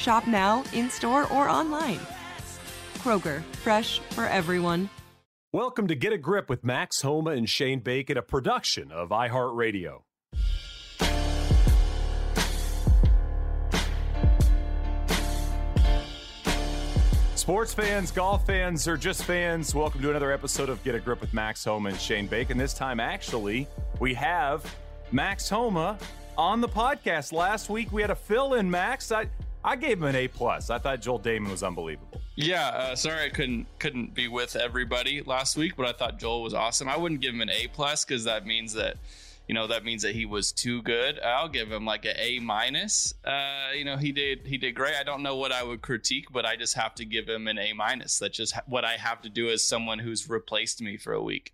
Shop now, in store, or online. Kroger, fresh for everyone. Welcome to Get a Grip with Max Homa and Shane Bacon, a production of iHeartRadio. Sports fans, golf fans, or just fans, welcome to another episode of Get a Grip with Max Homa and Shane Bacon. This time, actually, we have Max Homa on the podcast. Last week, we had a fill in Max. I, I gave him an A plus. I thought Joel Dahmen was unbelievable. Yeah, uh, sorry I couldn't couldn't be with everybody last week, but I thought Joel was awesome. I wouldn't give him an A plus because that means that you know that means that he was too good. I'll give him like an A minus. Uh, you know he did he did great. I don't know what I would critique, but I just have to give him an A minus. That's just what I have to do as someone who's replaced me for a week.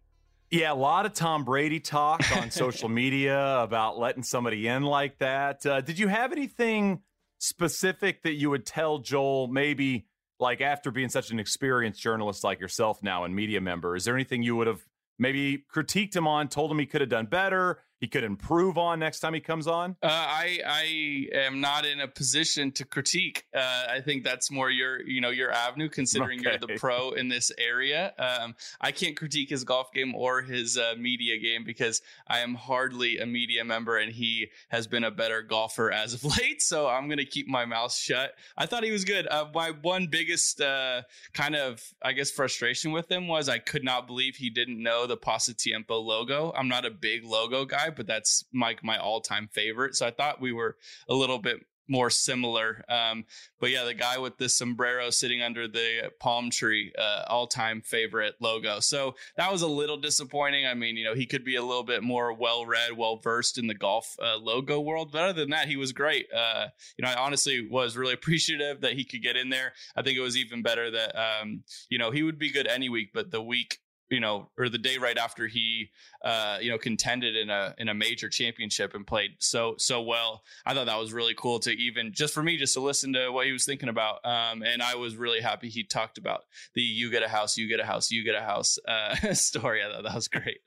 Yeah, a lot of Tom Brady talk on social media about letting somebody in like that. Uh, did you have anything specific that you would tell Joel maybe? like after being such an experienced journalist like yourself now and media member, is there anything you would have maybe critiqued him on, told him he could have done better, he could improve on next time he comes on? Uh, I I am not in a position to critique. Uh, I think that's more your you know your avenue, considering okay. you're the pro in this area. Um, I can't critique his golf game or his uh, media game because I am hardly a media member, and he has been a better golfer as of late. So I'm going to keep my mouth shut. I thought he was good. Uh, my one biggest uh, kind of I guess frustration with him was I could not believe he didn't know the Pasatiempo logo. I'm not a big logo guy guy, but that's Mike my all time favorite. So I thought we were a little bit more similar. Um, but yeah, the guy with the sombrero sitting under the palm tree, uh, all time favorite logo. So that was a little disappointing. I mean, you know, he could be a little bit more well read, well versed in the golf uh, logo world. But other than that, he was great. Uh, you know, I honestly was really appreciative that he could get in there. I think it was even better that, um, you know, he would be good any week, but the week you know, or the day right after he, uh, you know, contended in a in a major championship and played so so well. I thought that was really cool to even just for me just to listen to what he was thinking about. Um, and I was really happy he talked about the "you get a house, you get a house, you get a house" uh, story. I thought that was great.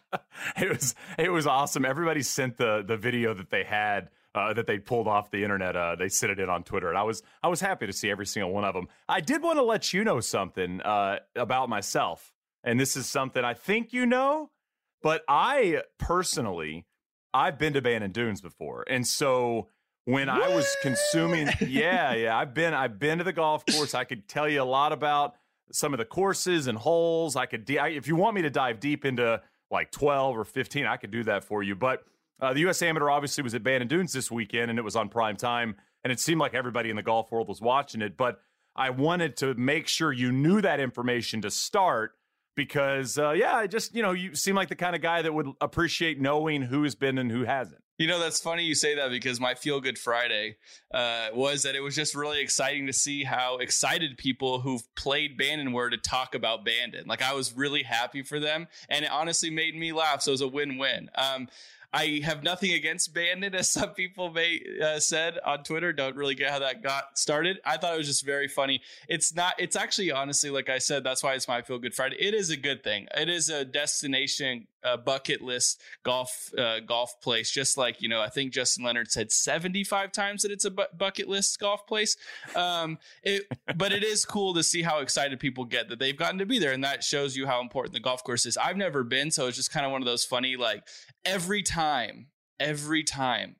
it was it was awesome. Everybody sent the the video that they had. Uh, that they pulled off the internet. Uh, they sent it in on Twitter, and I was I was happy to see every single one of them. I did want to let you know something uh, about myself and this is something I think you know, but I personally, I've been to Bandon Dunes before, and so when? I was consuming, yeah, yeah, I've been, I've been to the golf course. I could tell you a lot about some of the courses and holes. I could, if you want me to dive deep into like twelve or fifteen, I could do that for you. But uh, the U.S. Amateur obviously was at Bandon Dunes this weekend, and it was on prime time, and it seemed like everybody in the golf world was watching it. But I wanted to make sure you knew that information to start because uh, yeah, I just you know you seem like the kind of guy that would appreciate knowing who has been and who hasn't. You know, that's funny you say that because my Feel Good Friday uh, was that it was just really exciting to see how excited people who've played Bandon were to talk about Bandon. Like, I was really happy for them, and it honestly made me laugh. So it was a win win. Um, I have nothing against Bandon, as some people may uh, said on Twitter. Don't really get how that got started. I thought it was just very funny. It's not. It's actually honestly, like I said, that's why it's my feel good Friday. It is a good thing. It is a destination uh, bucket list golf uh, golf place. Just like you know, I think Justin Leonard said seventy five times that it's a bu- bucket list golf place. Um, it, but it is cool to see how excited people get that they've gotten to be there, and that shows you how important the golf course is. I've never been, so it's just kind of one of those funny like every time, every time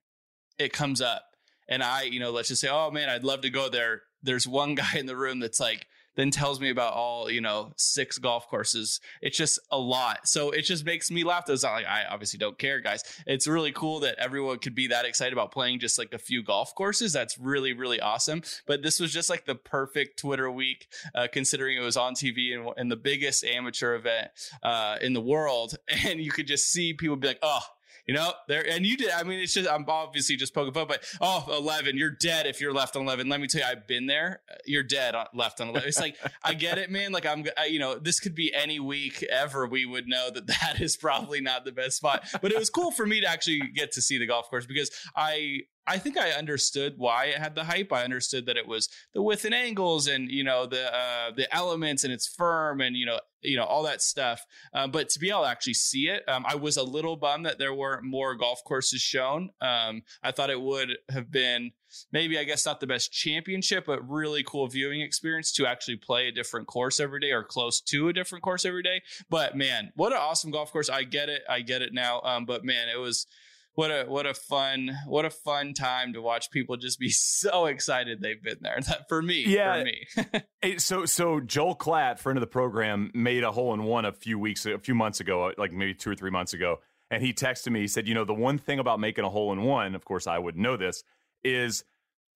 it comes up, and I, you know, let's just say, oh man, I'd love to go there. There's one guy in the room that's like, then tells me about all, you know, six golf courses. It's just a lot. So it just makes me laugh. It's not like I obviously don't care, guys. It's really cool that everyone could be that excited about playing just like a few golf courses. That's really, really awesome. But this was just like the perfect Twitter week, uh, considering it was on TV and, and the biggest amateur event uh, in the world. And you could just see people be like, oh, you know, there and you did. I mean, it's just I'm obviously just poking fun, but oh, 11, you're dead if you're left on 11. Let me tell you, I've been there. You're dead on, left on 11. It's like I get it, man. Like I'm, I, you know, this could be any week ever. We would know that that is probably not the best spot, but it was cool for me to actually get to see the golf course because I I think I understood why it had the hype. I understood that it was the width and angles and you know the uh, the elements and it's firm and you know you know all that stuff. Um, but to be able to actually see it, um, I was a little bummed that there weren't more golf courses shown. Um, I thought it would have been maybe I guess not the best championship, but really cool viewing experience to actually play a different course every day or close to a different course every day. But man, what an awesome golf course! I get it, I get it now. Um, but man, it was what a what a fun what a fun time to watch people just be so excited they've been there. That for me, yeah. For me. hey, so so Joel Klatt, friend of the program, made a hole in one a few weeks a few months ago, uh, like maybe two or three months ago, and he texted me. He said, "You know, the one thing about making a hole in one, of course, I would know this, is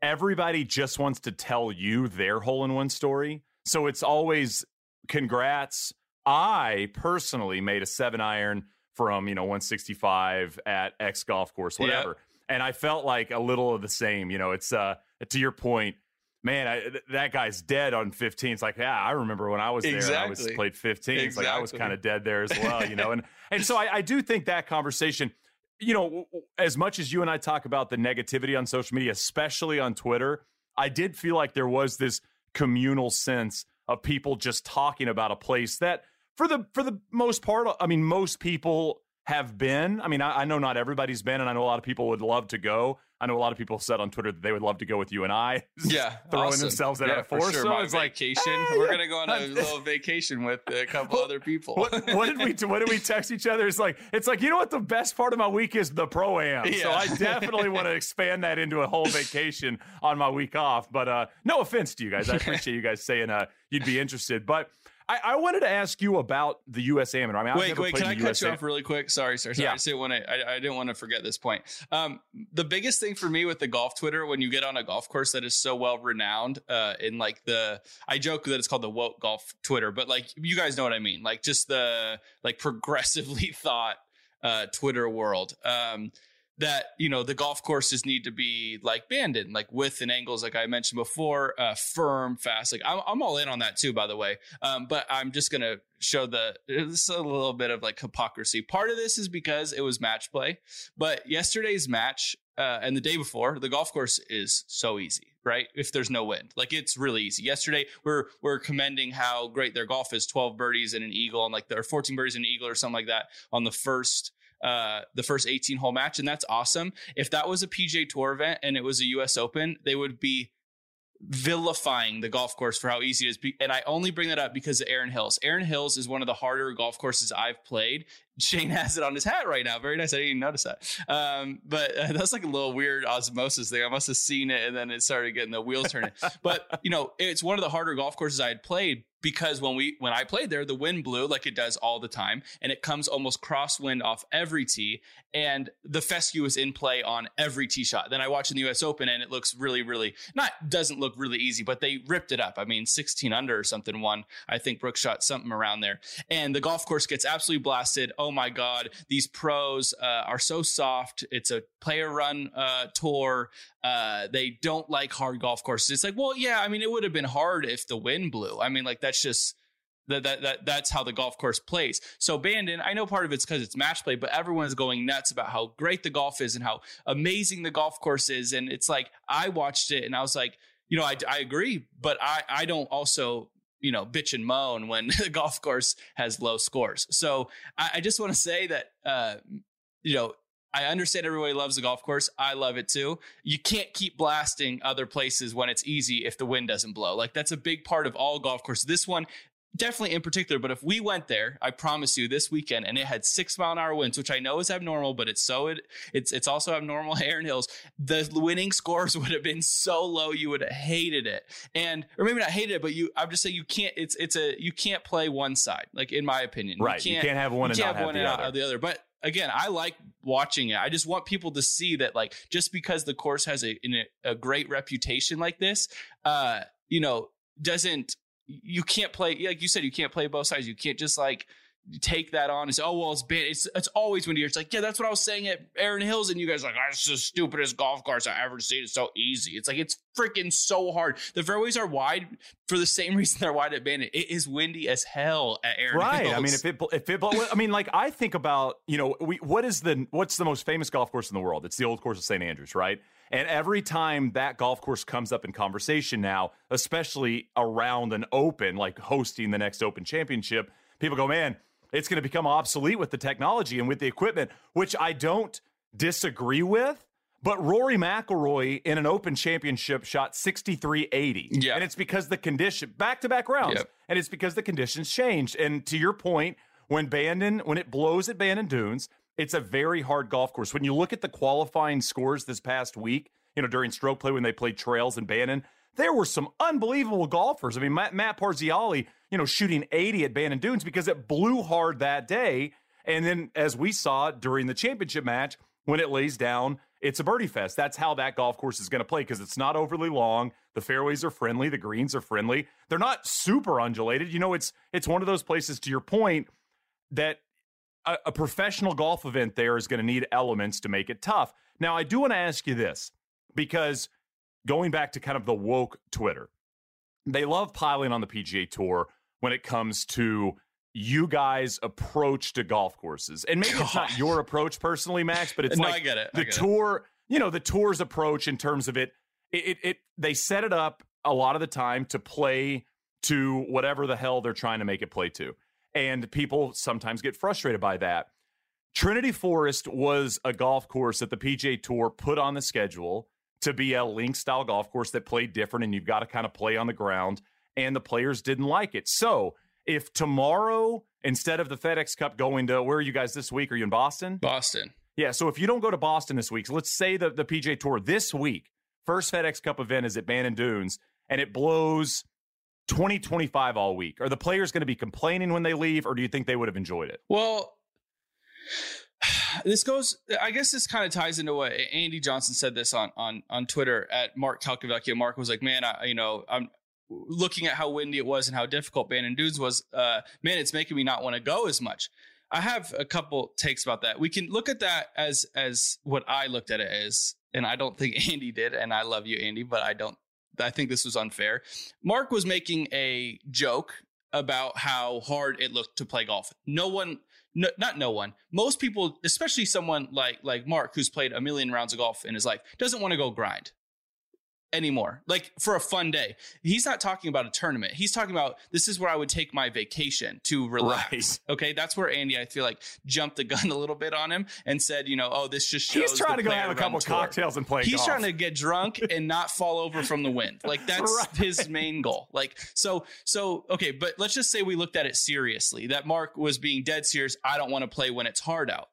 everybody just wants to tell you their hole in one story. So it's always congrats. I personally made a seven iron." From you know 165 at X golf course, whatever. Yep. And I felt like a little of the same. You know, it's uh to your point, man. I, th- that guy's dead on 15. It's like, yeah, I remember when I was there. Exactly. I was played 15. It's like I was kind of dead there as well. You know, and and so I, I do think that conversation. You know, as much as you and I talk about the negativity on social media, especially on Twitter, I did feel like there was this communal sense of people just talking about a place that for the for the most part, I mean, most people have been. I mean, I, I, know not everybody's been, and I know a lot of people would love to go. I know a lot of people said on Twitter that they would love to go with you and I. Yeah, throwing awesome. themselves out yeah, force. Sure. So My it's vacation. Like, We're gonna go on a little vacation with a couple other people. what, what, did we What did we text each other? It's like it's like you know what the best part of my week is the pro am. Yeah. So I definitely want to expand that into a whole vacation on my week off. But uh, no offense to you guys, I appreciate you guys saying uh, you'd be interested, but. I, I, wanted to ask you about the U.S. Amateur. I mean, wait, wait, can I cut you off really quick? Sorry, sorry, sorry. Yeah. I didn't want to. I, I, didn't want to forget this point. Um, the biggest thing for me with the golf Twitter when you get on a golf course that is so well renowned, uh, in like the, I joke that it's called the woke golf Twitter, but like you guys know what I mean, like just the like progressively thought uh, Twitter world. Um, that you know the golf courses need to be like Bandon like width and angles like i mentioned before uh, firm fast like I'm, I'm all in on that too by the way. Um, but i'm just gonna show the it's a little bit of like hypocrisy. Part of this is because it was match play but yesterday's match uh, and the day before the golf course is so easy right? If there's no wind like it's really easy. Yesterday we're we're commending how great their golf is 12 birdies and an eagle and like there are 14 birdies and an eagle or something like that on the first uh, the first 18 hole match, and that's awesome. If that was a PGA Tour event and it was a U.S. Open, they would be vilifying the golf course for how easy it is. And I only bring that up because of Erin Hills. Erin Hills is one of the harder golf courses I've played. Shane has it on his hat right now. Very nice. I didn't even notice that. Um, but uh, that's like a little weird osmosis thing. I must have seen it and then it started getting the wheels turning. but, you know, it's one of the harder golf courses I had played because when we when I played there, the wind blew like it does all the time, and it comes almost crosswind off every tee, and the fescue is in play on every tee shot. Then I watch in the U.S. Open, and it looks really, really not doesn't look really easy, but they ripped it up. I mean, 16 under or something. One, I think Brooks shot something around there, and the golf course gets absolutely blasted. Oh my God, these pros uh, are so soft. It's a player run uh, tour. Uh, they don't like hard golf courses. It's like, well, yeah, I mean, it would have been hard if the wind blew. I mean, like that's just that, that, that that's how the golf course plays. So Bandon, I know part of it's because it's match play, but everyone's going nuts about how great the golf is and how amazing the golf course is. And it's like I watched it and I was like, you know, I, I agree, but I I don't also you know bitch and moan when the golf course has low scores. So I, I just want to say that uh, you know I understand everybody loves the golf course. I love it too. You can't keep blasting other places when it's easy if the wind doesn't blow. Like that's a big part of all golf courses. This one definitely in particular, but if we went there, I promise you this weekend and it had six mile an hour winds, which I know is abnormal, but it's so it, it's it's also abnormal Erin Hills. The winning scores would have been so low you would have hated it. And or maybe not hated it, but you I'm just saying you can't it's it's a you can't play one side, like in my opinion. Right. You can't, you can't have one and not have, have the other. the other. But again, I like watching it. I just want people to see that, like, just because the course has a a, great reputation like this, uh, you know, doesn't you can't play like you said, you can't play both sides. You can't just like take that on and say, "Oh well, it's bad. It's it's always windy." It's like, yeah, that's what I was saying at Erin Hills, and you guys are like, ah, "That's the stupidest golf course I ever seen. It's so easy." It's like it's freaking so hard. The fairways are wide for the same reason they're wide at Bandon. It is windy as hell at Erin right. Hills. I mean, if it if it, I mean, like I think about you know, we what is the what's the most famous golf course in the world? It's the old course of St Andrews, right? And every time that golf course comes up in conversation now, especially around an open, like hosting the next Open Championship, people go, man it's going to become obsolete with the technology and with the equipment, which I don't disagree with. But Rory McIlroy in an Open Championship shot 63-80. Yeah. And it's because the condition back-to-back rounds. Yep. And it's because the conditions changed. And to your point, when Bandon, when it blows at Bandon Dunes, it's a very hard golf course. When you look at the qualifying scores this past week, you know, during stroke play when they played trails and Bandon, there were some unbelievable golfers. I mean, Matt, Matt Parziale you know, shooting 80 at Bandon Dunes because it blew hard that day. And then, as we saw during the championship match, when it lays down, it's a birdie fest. That's how that golf course is going to play because it's not overly long. The fairways are friendly, the greens are friendly. They're not super undulated. You know, it's it's one of those places. To your point, that a, a professional golf event there is going to need elements to make it tough. Now, I do want to ask you this because going back to kind of the woke Twitter, they love piling on the PGA Tour when it comes to you guys approach to golf courses. And maybe it's not your approach personally, Max, but it's no, like I get it. the tour, it. you know, the tour's approach in terms of it, it, it, it, they set it up a lot of the time to play to whatever the hell they're trying to make it play to. And people sometimes get frustrated by that. Trinity Forest was a golf course that the PGA Tour put on the schedule to be a link style golf course that played different and you've got to kind of play on the ground and the players didn't like it. So if tomorrow, instead of the FedEx Cup going to where are you guys this week? Are you in Boston? Boston. Yeah. So if you don't go to Boston this week, so let's say the, the PGA Tour this week, first FedEx Cup event is at Bandon Dunes, and it blows 2025 all week. Are the players going to be complaining when they leave, or do you think they would have enjoyed it? Well, this goes i guess this kind of ties into what andy johnson said this on on on twitter at mark calcavecchio mark was like man i you know i'm looking at how windy it was and how difficult Bandon Dunes was, uh, man, it's making me not want to go as much. I have a couple takes about that. We can look at that as as what I looked at it as, and I don't think Andy did. And I love you, Andy, but I don't. I think this was unfair. Mark was making a joke about how hard it looked to play golf. No one, no, not no one. Most people, especially someone like like Mark, who's played a million rounds of golf in his life, doesn't want to go grind anymore. Like for a fun day. He's not talking about a tournament. He's talking about this is where I would take my vacation to relax. Right. Okay. That's where Andy, I feel like, jumped the gun a little bit on him and said, you know, oh, this just shows. He's trying to go have a couple tour. cocktails and play. Golf. He's golf. trying to get drunk and not fall over from the wind. Like that's right. his main goal. Like, so, so, okay. But let's just say we looked at it seriously that Mark was being dead serious. I don't want to play when it's hard out.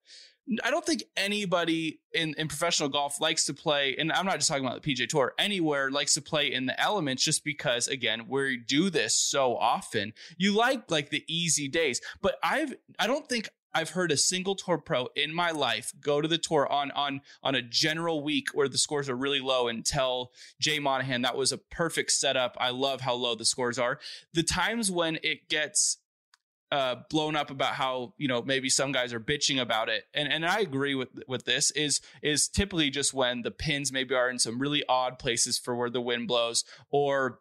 I don't think anybody in, in professional golf likes to play, and I'm not just talking about the PGA Tour, anywhere likes to play in the elements just because, again, we do this so often. You like like the easy days, but I've I don't think I've heard a single tour pro in my life go to the tour on on on a general week where the scores are really low and tell Jay Monahan that was a perfect setup. I love how low the scores are. The times when it gets uh, blown up about how you know maybe some guys are bitching about it, and and I agree with with this is is typically just when the pins maybe are in some really odd places for where the wind blows, or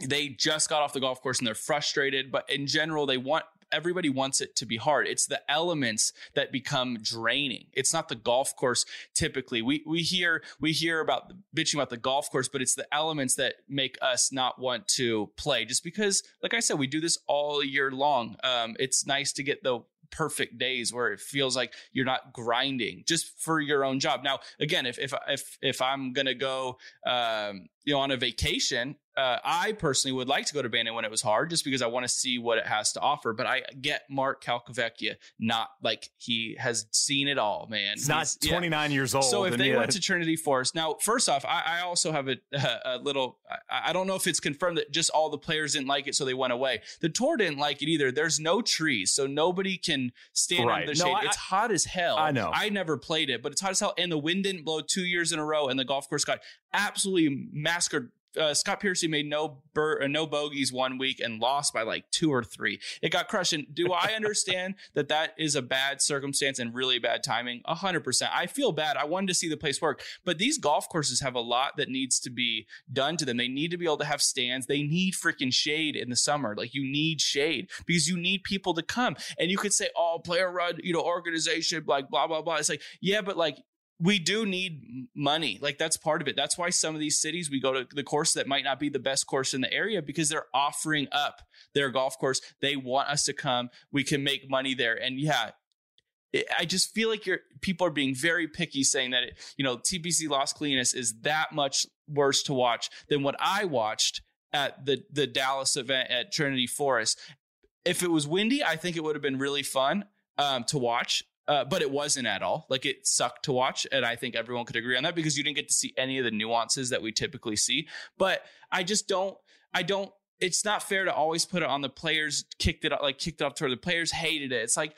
they just got off the golf course and they're frustrated, but in general, they want everybody wants it to be hard. It's the elements that become draining. It's not the golf course typically. We we hear we hear about bitching about the golf course, but it's the elements that make us not want to play. Just because, like I said, we do this all year long. Um, it's nice to get the perfect days where it feels like you're not grinding just for your own job. Now, again, if if if if I'm gonna go, um, you know, on a vacation, uh, I personally would like to go to Bandon when it was hard, just because I want to see what it has to offer. But I get Mark Calcavecchio, not like he has seen it all, man. He's not 29 yeah. years old. So if they went to Trinity Forest, now first off, I, I also have a, a little. I, I, don't know if it's confirmed that just all the players didn't like it, so they went away. The tour didn't like it either. There's no trees, so nobody can stand right. under the no, shade. I, it's hot as hell. I know. I never played it, but it's hot as hell, and the wind didn't blow two years in a row, and the golf course got absolutely massacred uh, Scott Piercy made no bur- uh, no bogeys one week and lost by like two or three. It got crushed. And do I understand that that is a bad circumstance and really bad timing? A hundred percent. I feel bad. I wanted to see the place work, but these golf courses have a lot that needs to be done to them. They need to be able to have stands. They need freaking shade in the summer. Like you need shade because you need people to come. And you could say, "Oh, player run, you know, organization, like blah blah blah." It's like, yeah, but like we do need money. Like that's part of it. That's why some of these cities we go to the course that might not be the best course in the area because they're offering up their golf course. They want us to come. We can make money there. And yeah, I just feel like you're people are being very picky saying that it, you know TPC Las Colinas is that much worse to watch than what I watched at the the Dallas event at Trinity Forest. If it was windy, I think it would have been really fun um, to watch. Uh, but it wasn't at all. Like it sucked to watch, and I think everyone could agree on that because you didn't get to see any of the nuances that we typically see. But I just don't. I don't. It's not fair to always put it on the players. Kicked it up, like kicked it up toward the players. Hated it. It's like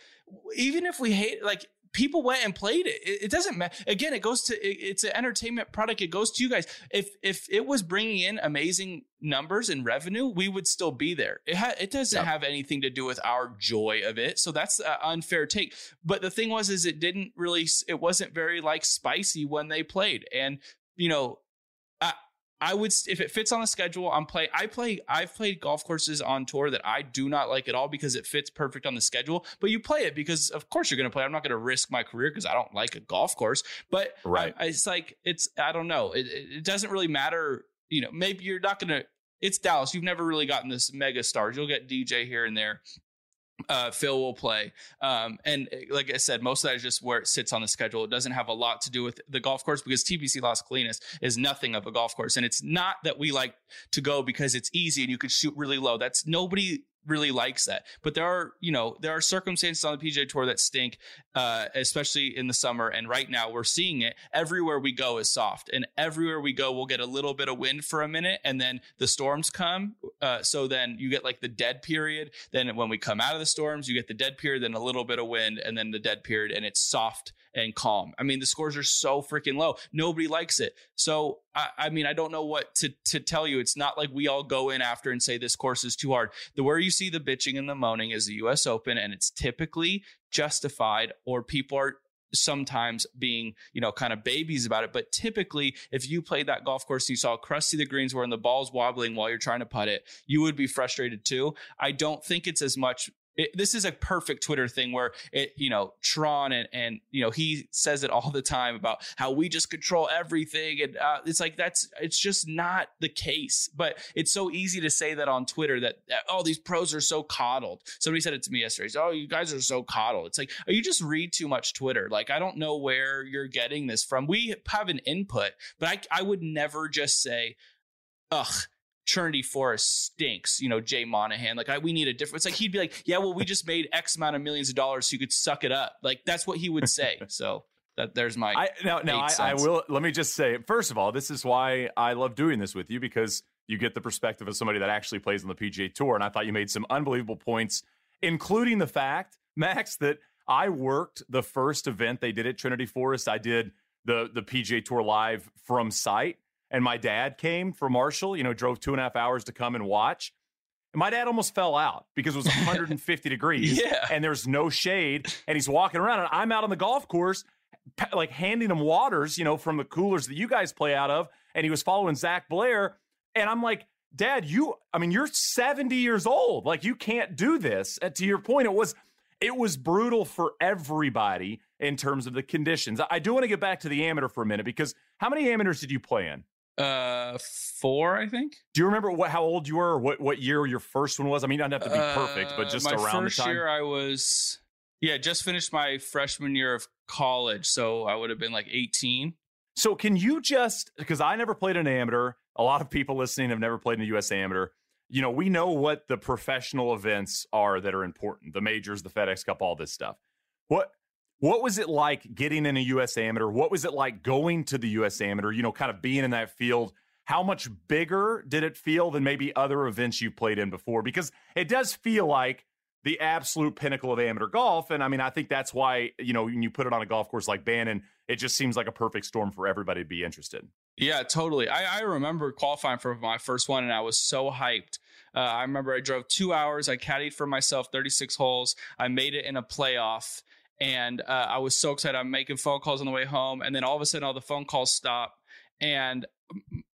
even if we hate, like people went and played it. It, it doesn't matter. Again, it goes to it, it's an entertainment product. It goes to you guys. If if it was bringing in amazing numbers and revenue, we would still be there. It ha- it doesn't yep. have anything to do with our joy of it. So that's an unfair take. But the thing was, is it didn't really. It wasn't very like spicy when they played, and you know I would if it fits on the schedule. I'm play. I play. I've played golf courses on tour that I do not like at all because it fits perfect on the schedule. But you play it because of course you're going to play. I'm not going to risk my career because I don't like a golf course. But right, I, it's like it's. I don't know. It, it doesn't really matter. You know, maybe you're not going to. It's Dallas. You've never really gotten this mega stars. You'll get DJ here and there uh, Phil will play. Um, and eh, like I said, most of that is just where it sits on the schedule. It doesn't have a lot to do with the golf course because TPC Las Colinas is nothing of a golf course. And it's not that we like to go because it's easy and you could shoot really low. That's nobody really likes that. But there are, you know, there are circumstances on the PGA Tour that stink, uh, especially in the summer. And right now we're seeing it. Everywhere we go is soft, and everywhere we go, we'll get a little bit of wind for a minute, and then the storms come. Uh, so then you get like the dead period. Then when we come out of the storms, you get the dead period, then a little bit of wind, and then the dead period, and it's soft and calm. I mean, the scores are so freaking low. Nobody likes it. So I, I, mean, I don't know what to to tell you. It's not like we all go in after and say this course is too hard. The where you see the bitching and the moaning is the U.S. Open, and it's typically justified, or people are sometimes being, you know, kind of babies about it. But typically, if you played that golf course and you saw crusty the greens were and the ball's wobbling while you're trying to putt it, you would be frustrated too. I don't think it's as much it, this is a perfect Twitter thing where it, you know, Tron and, and, you know, he says it all the time about how we just control everything. And uh, it's like, that's, it's just not the case. But it's so easy to say that on Twitter that, that, oh, these pros are so coddled. Somebody said it to me yesterday. oh, you guys are so coddled. It's like, oh, you just read too much Twitter. Like, I don't know where you're getting this from. We have an input, but I, I would never just say, ugh, Trinity Forest stinks, you know, Jay Monahan. Like, I, we need a different. It's like he'd be like, yeah, well, we just made X amount of millions of dollars so you could suck it up. Like, that's what he would say. So that there's my. I, now, now I, I, will. Let me just say, first of all, this is why I love doing this with you because you get the perspective of somebody that actually plays on the PGA Tour, and I thought you made some unbelievable points, including the fact, Max, that I worked the first event they did at Trinity Forest. I did the the PGA Tour live from site and my dad came for Marshall, you know, drove two and a half hours to come and watch. And my dad almost fell out because it was 150 degrees yeah. and there's no shade. And he's walking around, and I'm out on the golf course, like handing him waters, you know, from the coolers that you guys play out of. And he was following Zach Blair. And I'm like, Dad, you, I mean, you're 70 years old. Like, you can't do this. And to your point, it was, it was brutal for everybody in terms of the conditions. I do want to get back to the amateur for a minute because how many amateurs did you play in? Uh, four, I think. Do you remember what how old you were, or what what year your first one was? I mean, don't have to be perfect, but just uh, around first the time. year, I was yeah, just finished my freshman year of college, so I would have been like eighteen. So can you just because I never played an amateur. A lot of people listening have never played in a U.S. amateur. You know, we know what the professional events are that are important: the majors, the FedEx Cup, all this stuff. What what was it like getting in a US amateur? What was it like going to the US amateur, you know, kind of being in that field? How much bigger did it feel than maybe other events you've played in before? Because it does feel like the absolute pinnacle of amateur golf. And I mean, I think that's why, you know, when you put it on a golf course like Bandon, it just seems like a perfect storm for everybody to be interested. Yeah, totally. I, I remember qualifying for my first one and I was so hyped. Uh, I remember I drove two hours. I caddied for myself 36 holes. I made it in a playoff and uh, I was so excited. I'm making phone calls on the way home, and then all of a sudden, all the phone calls stop, and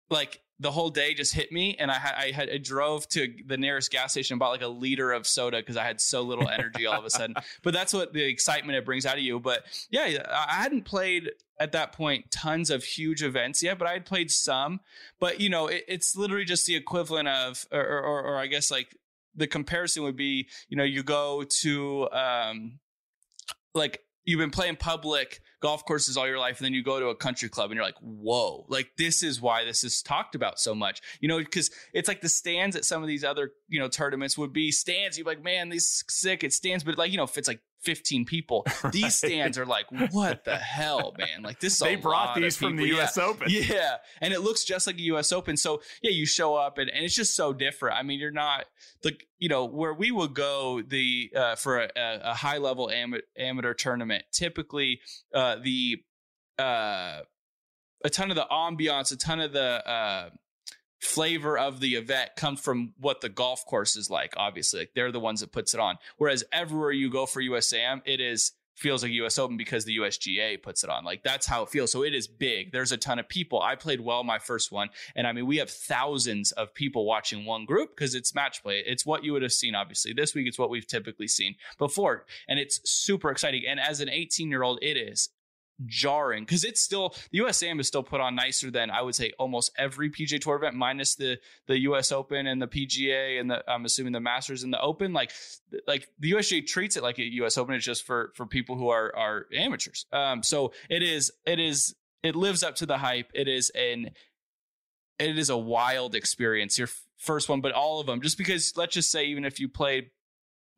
like the whole day just hit me, and I had I had I drove to the nearest gas station and bought like a liter of soda because I had so little energy all of a sudden. But that's what the excitement it brings out of you. But yeah, I hadn't played at that point tons of huge events yet, but I had played some. But you know, it, it's literally just the equivalent of, or, or, or I guess like the comparison would be, you know, you go to. um like you've been playing public golf courses all your life and then you go to a country club and you're like whoa like this is why this is talked about so much. You know because it's like the stands at some of these other you know tournaments would be stands. You're like man these sick it stands. But like you know if it's like 15 people. These right. stands are like, what the hell, man? Like this. they brought these from the U.S. Yeah. Open. Yeah, and it looks just like a U.S. Open. So yeah, you show up and, and it's just so different. I mean, you're not the you know where we would go the uh, for a, a high level am- amateur tournament. Typically, uh, the uh, a ton of the ambiance, a ton of the uh, flavor of the event comes from what the golf course is like. Obviously, like they're the ones that puts it on. Whereas everywhere you go for USAM, it is feels like US Open because the USGA puts it on. Like that's how it feels. So it is big. There's a ton of people. I played well my first one, and I mean we have thousands of people watching one group because it's match play. It's what you would have seen. Obviously, this week it's what we've typically seen before, and it's super exciting. And as an 18 year old, it is jarring because it's still the USAM is still put on nicer than I would say almost every PGA Tour event, minus the the US Open and the PGA and the I'm assuming the Masters and the Open. Like like the USGA treats it like a US Open. It's just for for people who are are amateurs. Um, so it is it is it lives up to the hype. It is an it is a wild experience. Your first one, but all of them. Just because let's just say even if you played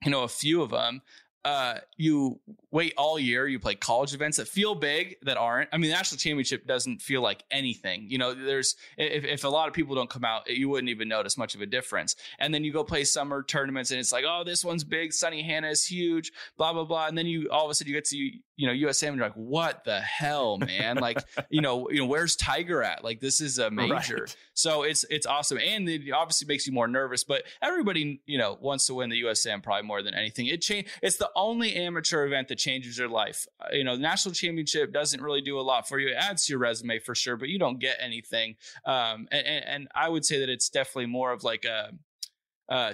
you know a few of them uh, you wait all year. You play college events that feel big, that aren't. I mean, the national championship doesn't feel like anything. You know, there's if, if a lot of people don't come out, you wouldn't even notice much of a difference. And then you go play summer tournaments, and it's like, oh, this one's big. Sunnehanna is huge. Blah blah blah. And then you all of a sudden you get to you know USAM, and you're like, what the hell, man? like, you know, you know, where's Tiger at? Like, this is a major. Right. So it's it's awesome, and it obviously makes you more nervous. But everybody, you know, wants to win the USAM probably more than anything. It change. It's the only amateur event that changes your life. Uh, you know, the national championship doesn't really do a lot for you. It adds to your resume for sure, but you don't get anything. Um, and, and I would say that it's definitely more of like a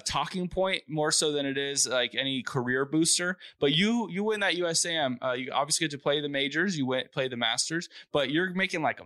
talking point more so than it is like any career booster. But you you win that USAM, uh, you obviously get to play the majors, you win, play the Masters, but you're making like a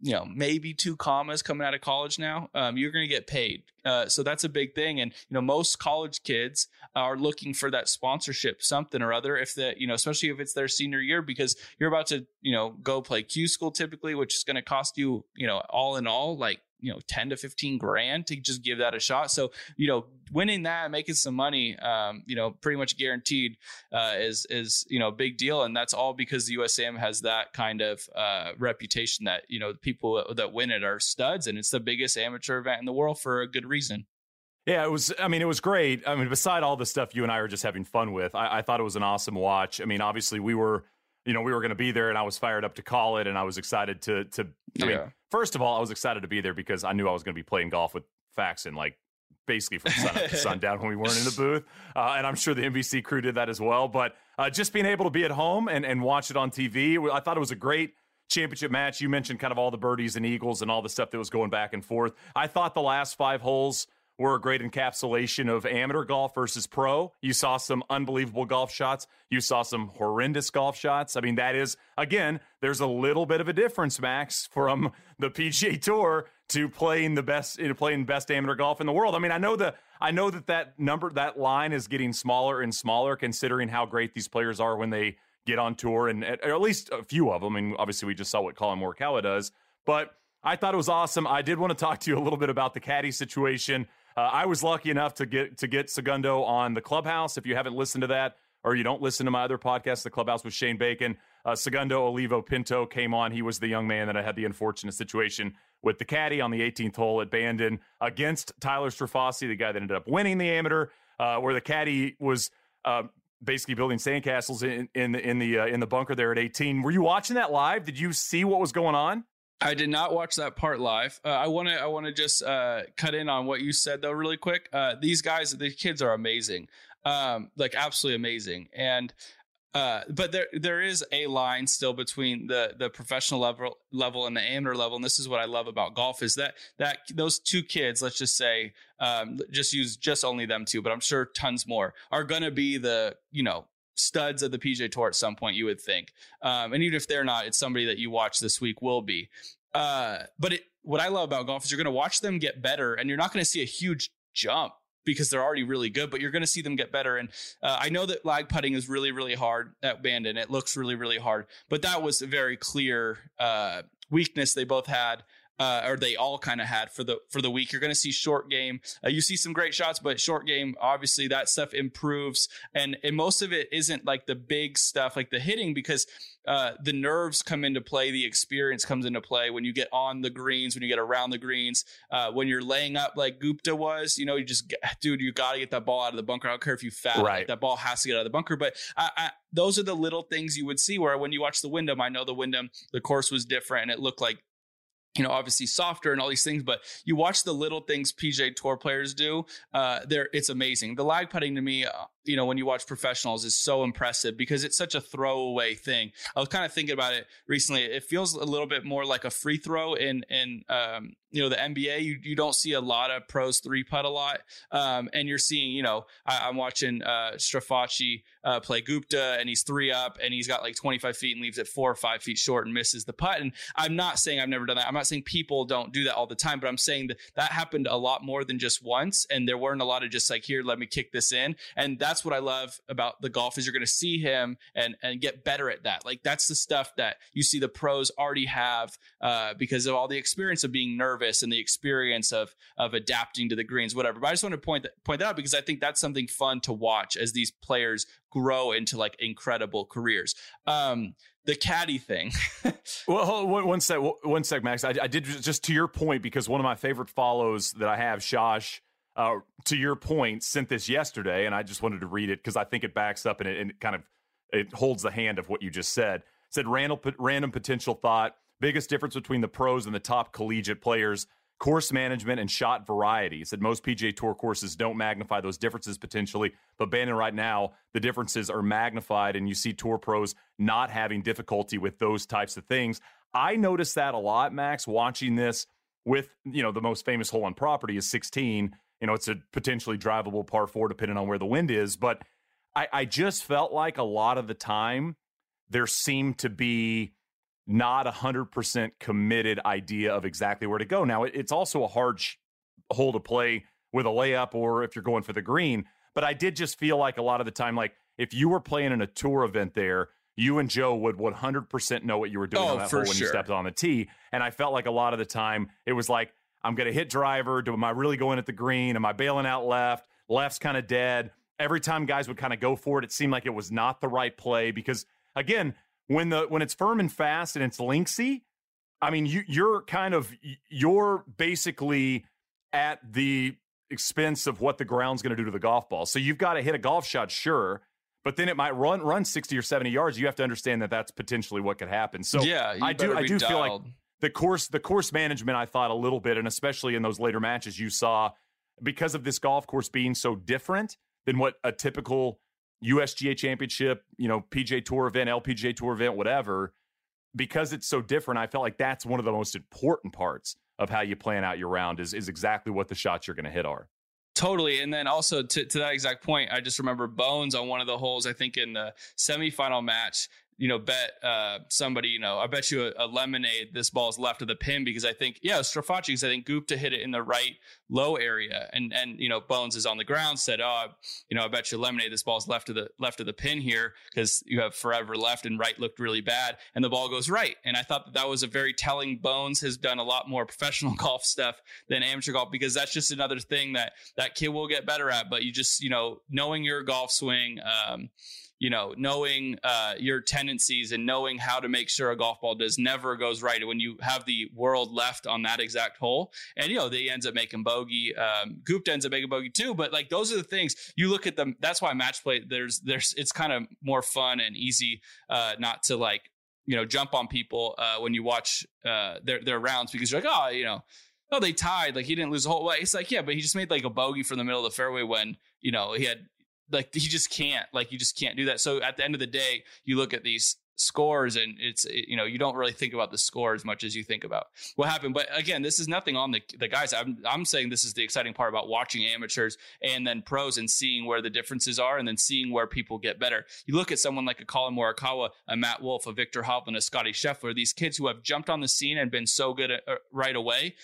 you know maybe two commas coming out of college now um, you're going to get paid. Uh, so that's a big thing. And you know most college kids are looking for that sponsorship something or other if the you know especially if it's their senior year because you're about to you know go play q school typically which is going to cost you you know all in all like you know 10 to 15 grand to just give that a shot so you know winning that making some money um, you know pretty much guaranteed uh, is is you know a big deal and that's all because the USAM has that kind of uh, reputation that you know the people that win it are studs and it's the biggest amateur event in the world for a good reason yeah, it was. I mean, it was great. I mean, beside all the stuff you and I were just having fun with, I, I thought it was an awesome watch. I mean, obviously, we were you know, we were going to be there, and I was fired up to call it, and I was excited to to. I yeah. mean, first of all, I was excited to be there because I knew I was going to be playing golf with Faxon, like basically from sun up to sundown when we weren't in the booth, uh, and I'm sure the NBC crew did that as well. But uh, just being able to be at home and and watch it on TV, I thought it was a great championship match, you mentioned kind of all the birdies and eagles and all the stuff that was going back and forth. I thought the last five holes were a great encapsulation of amateur golf versus pro. You saw some unbelievable golf shots. You saw some horrendous golf shots. I mean, that is, again, there's a little bit of a difference, Max, from the PGA Tour to playing the best, know, playing best amateur golf in the world. I mean, I know the, I know that that number, that line is getting smaller and smaller, considering how great these players are when they get on tour, and or at least a few of them. I mean, obviously, we just saw what Collin Morikawa does, but I thought it was awesome. I did want to talk to you a little bit about the caddy situation. Uh, I was lucky enough to get to get Segundo on the Clubhouse. If you haven't listened to that, or you don't listen to my other podcast, the Clubhouse with Shane Bacon, uh, Segundo Oliva Pinto came on. He was the young man that I had the unfortunate situation with the caddy on the 18th hole at Bandon against Tyler Strafaci, the guy that ended up winning the amateur, uh, where the caddy was. Uh, basically building sandcastles in in the in the uh, in the bunker there at 18. Were you watching that live? Did you see what was going on? I did not watch that part live. Uh, I want to I want to just uh, cut in on what you said though, really quick. Uh, these guys, the kids are amazing, um, like absolutely amazing. And uh, but there there is a line still between the the professional level level and the amateur level, and this is what I love about golf is that that those two kids, let's just say, um, just use just only them two, but I'm sure tons more are going to be the you know studs of the PGA Tour at some point, you would think. Um, and even if they're not, it's somebody that you watch this week will be. Uh, but it, what I love about golf is you're going to watch them get better, and you're not going to see a huge jump because they're already really good, but you're going to see them get better. And uh, I know that lag putting is really, really hard at Bandon. It looks really, really hard, but that was a very clear uh, weakness they both had uh, or they all kind of had for the for the week. You're going to see short game. Uh, you see some great shots, but short game, obviously, that stuff improves, and and most of it isn't like the big stuff, like the hitting, because uh, the nerves come into play, the experience comes into play when you get on the greens, when you get around the greens, uh, when you're laying up like Gupta was. You know, you just get, dude, you got to get that ball out of the bunker. I don't care if you fat, right. Like, that ball has to get out of the bunker. But I, I, those are the little things you would see. Where when you watch the Wyndham, I know the Wyndham, the course was different, and it looked like you know, obviously softer and all these things, but you watch the little things PGA Tour players do. Uh, there, it's amazing. The lag putting to me, uh, you know, when you watch professionals is so impressive because it's such a throwaway thing. I was kind of thinking about it recently. It feels a little bit more like a free throw in in um, you know the NBA. You you don't see a lot of pros three putt a lot, um, and you're seeing you know I, am watching uh, Strafaci uh, play Gupta and he's three up and he's got like 25 feet and leaves it four or five feet short and misses the putt. And I'm not saying I've never done that. I'm not saying people don't do that all the time, but I'm saying that that happened a lot more than just once, and there weren't a lot of just like here, let me kick this in, and that's that's what I love about the golf is you're going to see him and and get better at that. Like that's the stuff that you see the pros already have uh, because of all the experience of being nervous and the experience of of adapting to the greens, whatever. But I just want to point that point that out because I think that's something fun to watch as these players grow into like incredible careers. Um, the caddy thing. well, hold, one, one sec, one sec, Max. I, I, did just to your point because one of my favorite follows that I have, Shosh, uh, to your point, sent this yesterday, and I just wanted to read it because I think it backs up and it, and it, kind of it holds the hand of what you just said. It said random random potential thought. Biggest difference between the pros and the top collegiate players: course management and shot variety. It said most PGA Tour courses don't magnify those differences potentially, but Bandon right now the differences are magnified, and you see tour pros not having difficulty with those types of things. I noticed that a lot, Max, watching this with you know the most famous hole on property is 16 you know, it's a potentially drivable par four depending on where the wind is. But I, I just felt like a lot of the time there seemed to be not a hundred percent committed idea of exactly where to go. Now it, it's also a hard sh- hole to play with a layup or if you're going for the green. But I did just feel like a lot of the time, like if you were playing in a tour event there, you and Joe would 100% know what you were doing oh, on that hole when sure. you stepped on the tee. And I felt like a lot of the time it was like, I'm going to hit driver. Do, am I really going at the green? Am I bailing out left? Left's kind of dead. Every time guys would kind of go for it, it seemed like it was not the right play because again, when the when it's firm and fast and it's linksy, I mean, you you're kind of you're basically at the expense of what the ground's going to do to the golf ball. So you've got to hit a golf shot, sure, but then it might run run 60 or 70 yards. You have to understand that that's potentially what could happen. So yeah, I do I do dialed. feel like the course the course management I thought a little bit, and especially in those later matches you saw because of this golf course being so different than what a typical USGA championship, you know, PGA Tour event, LPGA Tour event, whatever. because it's so different, I felt like that's one of the most important parts of how you plan out your round is is exactly what the shots you're going to hit are. Totally. And then also to, to that exact point, I just remember Bones on one of the holes, I think in the semifinal match, you know, bet uh, somebody, you know, I bet you a, a, lemonade this ball is left of the pin because I think, yeah, Strafaci, because I think Gupta hit it in the right low area, and and you know Bones is on the ground, said, oh, you know, I bet you lemonade this ball is left of the left of the pin here because you have forever left, and right looked really bad, and the ball goes right, and I thought that that was a very telling. Bones has done a lot more professional golf stuff than amateur golf because that's just another thing that that kid will get better at, but you just you know knowing your golf swing. Um, you know, knowing uh, your tendencies and knowing how to make sure a golf ball does never goes right when you have the world left on that exact hole. And, you know, they ends up making bogey. Um, ends up making bogey too. But like those are the things you look at them. That's why match play, there's, there's, it's kind of more fun and easy uh, not to like, you know, jump on people uh, when you watch uh, their, their rounds because you're like, oh, you know, oh, they tied. Like he didn't lose a whole way. It's like, yeah, but he just made like a bogey from the middle of the fairway when, you know, he had like he just can't like you just can't do that. So at the end of the day you look at these scores and it's you know you don't really think about the score as much as you think about what happened. But again this is nothing on the the guys. I'm I'm saying this is the exciting part about watching amateurs and then pros and seeing where the differences are and then seeing where people get better. You look at someone like a Collin Morikawa a Matt Wolff a Viktor Hovland a Scotty Scheffler these kids who have jumped on the scene and been so good at, uh, right away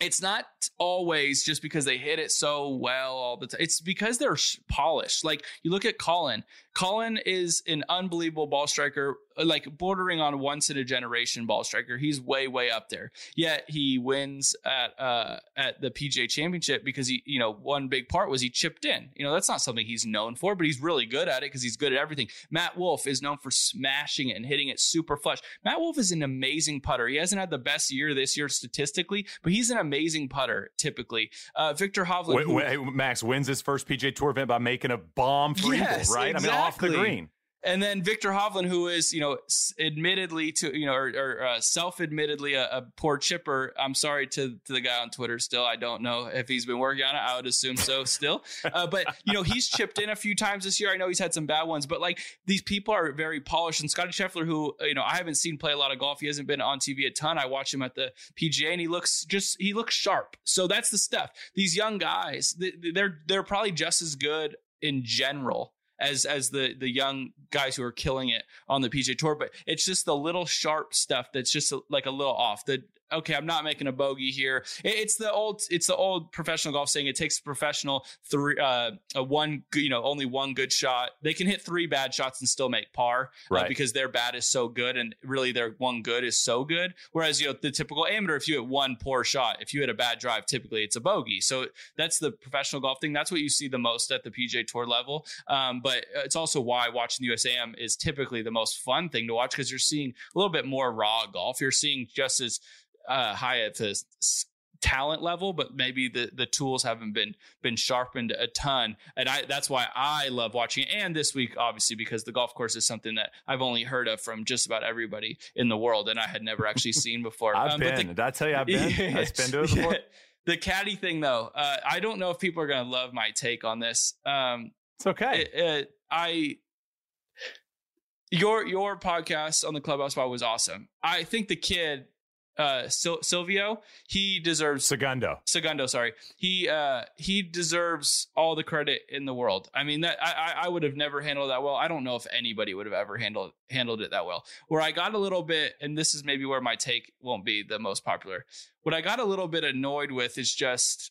it's not always just because they hit it so well all the time. It's because they're polished. Like you look at Collin. Collin is an unbelievable ball striker like bordering on once in a generation ball striker. He's way way up there. Yet he wins at uh at the PGA Championship because he you know one big part was he chipped in. You know that's not something he's known for, but he's really good at it because he's good at everything. Matt Wolff is known for smashing it and hitting it super flush. Matt Wolff is an amazing putter. He hasn't had the best year this year statistically, but he's an amazing putter typically. Uh, Viktor Hovland, wait, wait, Max wins his first PGA Tour event by making a bomb for yes, eagle, right? Exactly. I mean off the green. And then Viktor Hovland, who is, you know, admittedly to, you know, or, or uh, self-admittedly a, a, poor chipper. I'm sorry to, to the guy on Twitter. Still, I don't know if he's been working on it. I would assume so. Still, uh, but you know, he's chipped in a few times this year. I know he's had some bad ones, but like these people are very polished. And Scotty Scheffler, who you know, I haven't seen play a lot of golf. He hasn't been on TV a ton. I watch him at the PGA, and he looks just he looks sharp. So that's the stuff. These young guys, they're they're probably just as good in general as as the the young guys who are killing it on the PGA Tour. But it's just the little sharp stuff that's just like a little off. The okay, I'm not making a bogey here. It's the old, it's the old professional golf saying it takes a professional three, uh, a one, you know, only one good shot. They can hit three bad shots and still make par, uh, right? Uh, because their bad is so good, and really their one good is so good. Whereas you know the typical amateur, if you hit one poor shot, if you hit a bad drive, typically it's a bogey. So that's the professional golf thing. That's what you see the most at the PGA Tour level. Um, but it's also why watching the USAM is typically the most fun thing to watch because you're seeing a little bit more raw golf. You're seeing just as uh, high at the talent level, but maybe the the tools haven't been been sharpened a ton. And I that's why I love watching it. And this week, obviously, because the golf course is something that I've only heard of from just about everybody in the world, and I had never actually seen before. I've um, been. The, Did I tell you I've been? Yeah, I've been to it before. the caddy thing, though, uh, I don't know if people are going to love my take on this. Um, it's okay. It, it, I your your podcast on the clubhouse spot was awesome. I think the kid uh Sil- Silvio, he deserves Segundo. Segundo, sorry. He uh he deserves all the credit in the world. I mean that I I would have never handled that well. I don't know if anybody would have ever handled handled it that well. Where I got a little bit and this is maybe where my take won't be the most popular. What I got a little bit annoyed with is just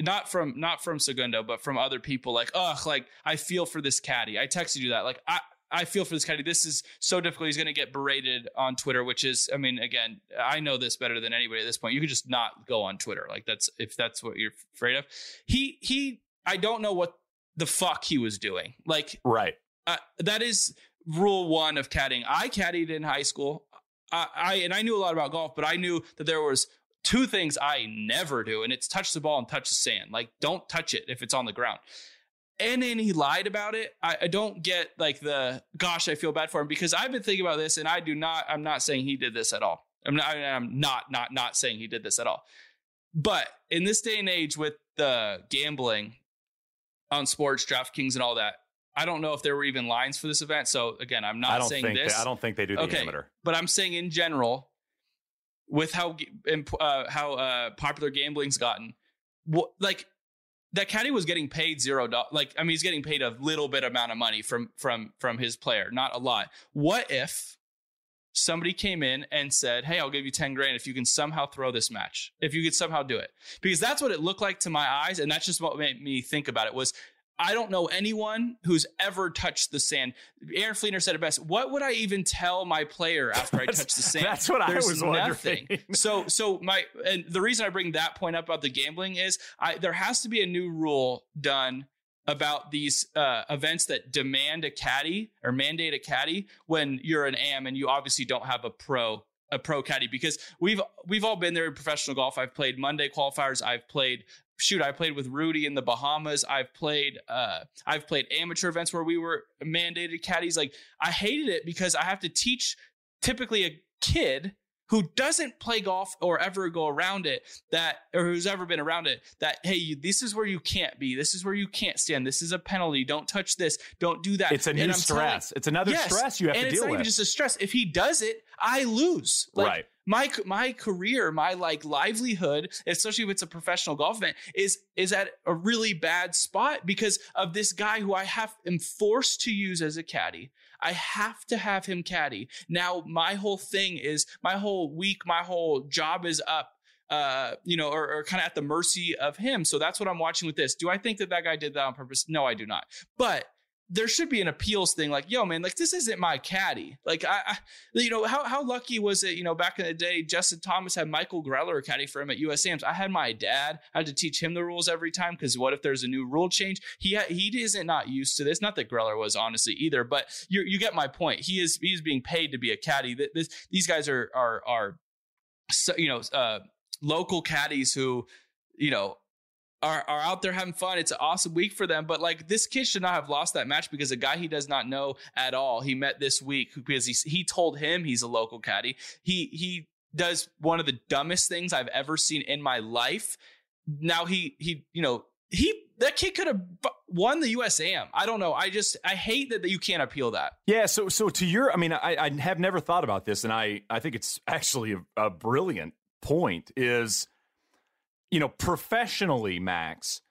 not from not from Segundo, but from other people like, oh, like I feel for this caddy. I texted you that. Like I I feel for this guy. This is so difficult. He's going to get berated on Twitter, which is, I mean, again, I know this better than anybody at this point. You could just not go on Twitter. Like that's if that's what you're afraid of. He he. I don't know what the fuck he was doing. Like right. Uh, that is rule one of caddying. I caddied in high school. I, I and I knew a lot about golf, but I knew that there was two things I never do, and it's touch the ball and touch the sand. Like don't touch it if it's on the ground and then he lied about it. I, I, don't get like the gosh, I feel bad for him because I've been thinking about this, and I do not. I'm not saying he did this at all. I'm not. I'm not. Not. Not saying he did this at all. But in this day and age, with the gambling on sports, DraftKings, and all that, I don't know if there were even lines for this event. So again, I'm not saying this. They, I don't think they do the okay, amateur. But I'm saying in general, with how uh, how uh, popular gambling's gotten, what, like that caddy was getting paid zero dollars. Like I mean, he's getting paid a little bit amount of money from from from his player, not a lot. What if somebody came in and said, Hey, I'll give you 10 grand if you can somehow throw this match, if you could somehow do it. Because that's what it looked like to my eyes. And that's just what made me think about it was I don't know anyone who's ever touched the sand. Aaron Fleener said it best. What would I even tell my player after I touch the sand? That's what There's I was nothing. wondering. so, so my and the reason I bring that point up about the gambling is I there has to be a new rule done about these uh, events that demand a caddy or mandate a caddy when you're an am and you obviously don't have a pro a pro caddy because we've we've all been there in professional golf. I've played Monday qualifiers. I've played shoot. I played with Rudy in the Bahamas. I've played uh, I've played amateur events where we were mandated caddies. Like I hated it because I have to teach typically a kid who doesn't play golf or ever go around it that or who's ever been around it that hey you, this is where you can't be. This is where you can't stand. This is a penalty. Don't touch this. Don't do that. It's a new And stress. telling- it's another Yes, stress you have and to it's deal not with. even just a stress. If he does it i lose. Like, Right. my my career my like livelihood especially if it's a professional golf event is is at a really bad spot because of this guy who i have am forced to use as a caddy I have to have him caddy. Now, my whole thing is my whole week, my whole job is up, uh, you know, or, or kind of at the mercy of him. So that's what I'm watching with this. Do I think that that guy did that on purpose? No, I do not. But there should be an appeals thing like, yo, man, like this isn't my caddy. Like, I, I you know, how, how lucky was it, you know, back in the day, Justin Thomas had Michael Greller a caddy for him at USAMs. I had my dad, I had to teach him the rules every time because what if there's a new rule change? He ha- he isn't not used to this. Not that Greller was honestly either, but you you get my point. He is he's being paid to be a caddy. Th- This, these guys are are are, so, you know, uh, local caddies who, you know, are, are out there having fun. It's an awesome week for them. But like this kid should not have lost that match because a guy he does not know at all, he met this week because he, he told him he's a local caddy. He, he does one of the dumbest things I've ever seen in my life. Now he, he, you know, he, that kid could have won the USAM. I don't know. I just, I hate that you can't appeal that. Yeah, so so to your, I mean, I, I have never thought about this, and I I think it's actually a, a brilliant point. Is you know professionally, Max,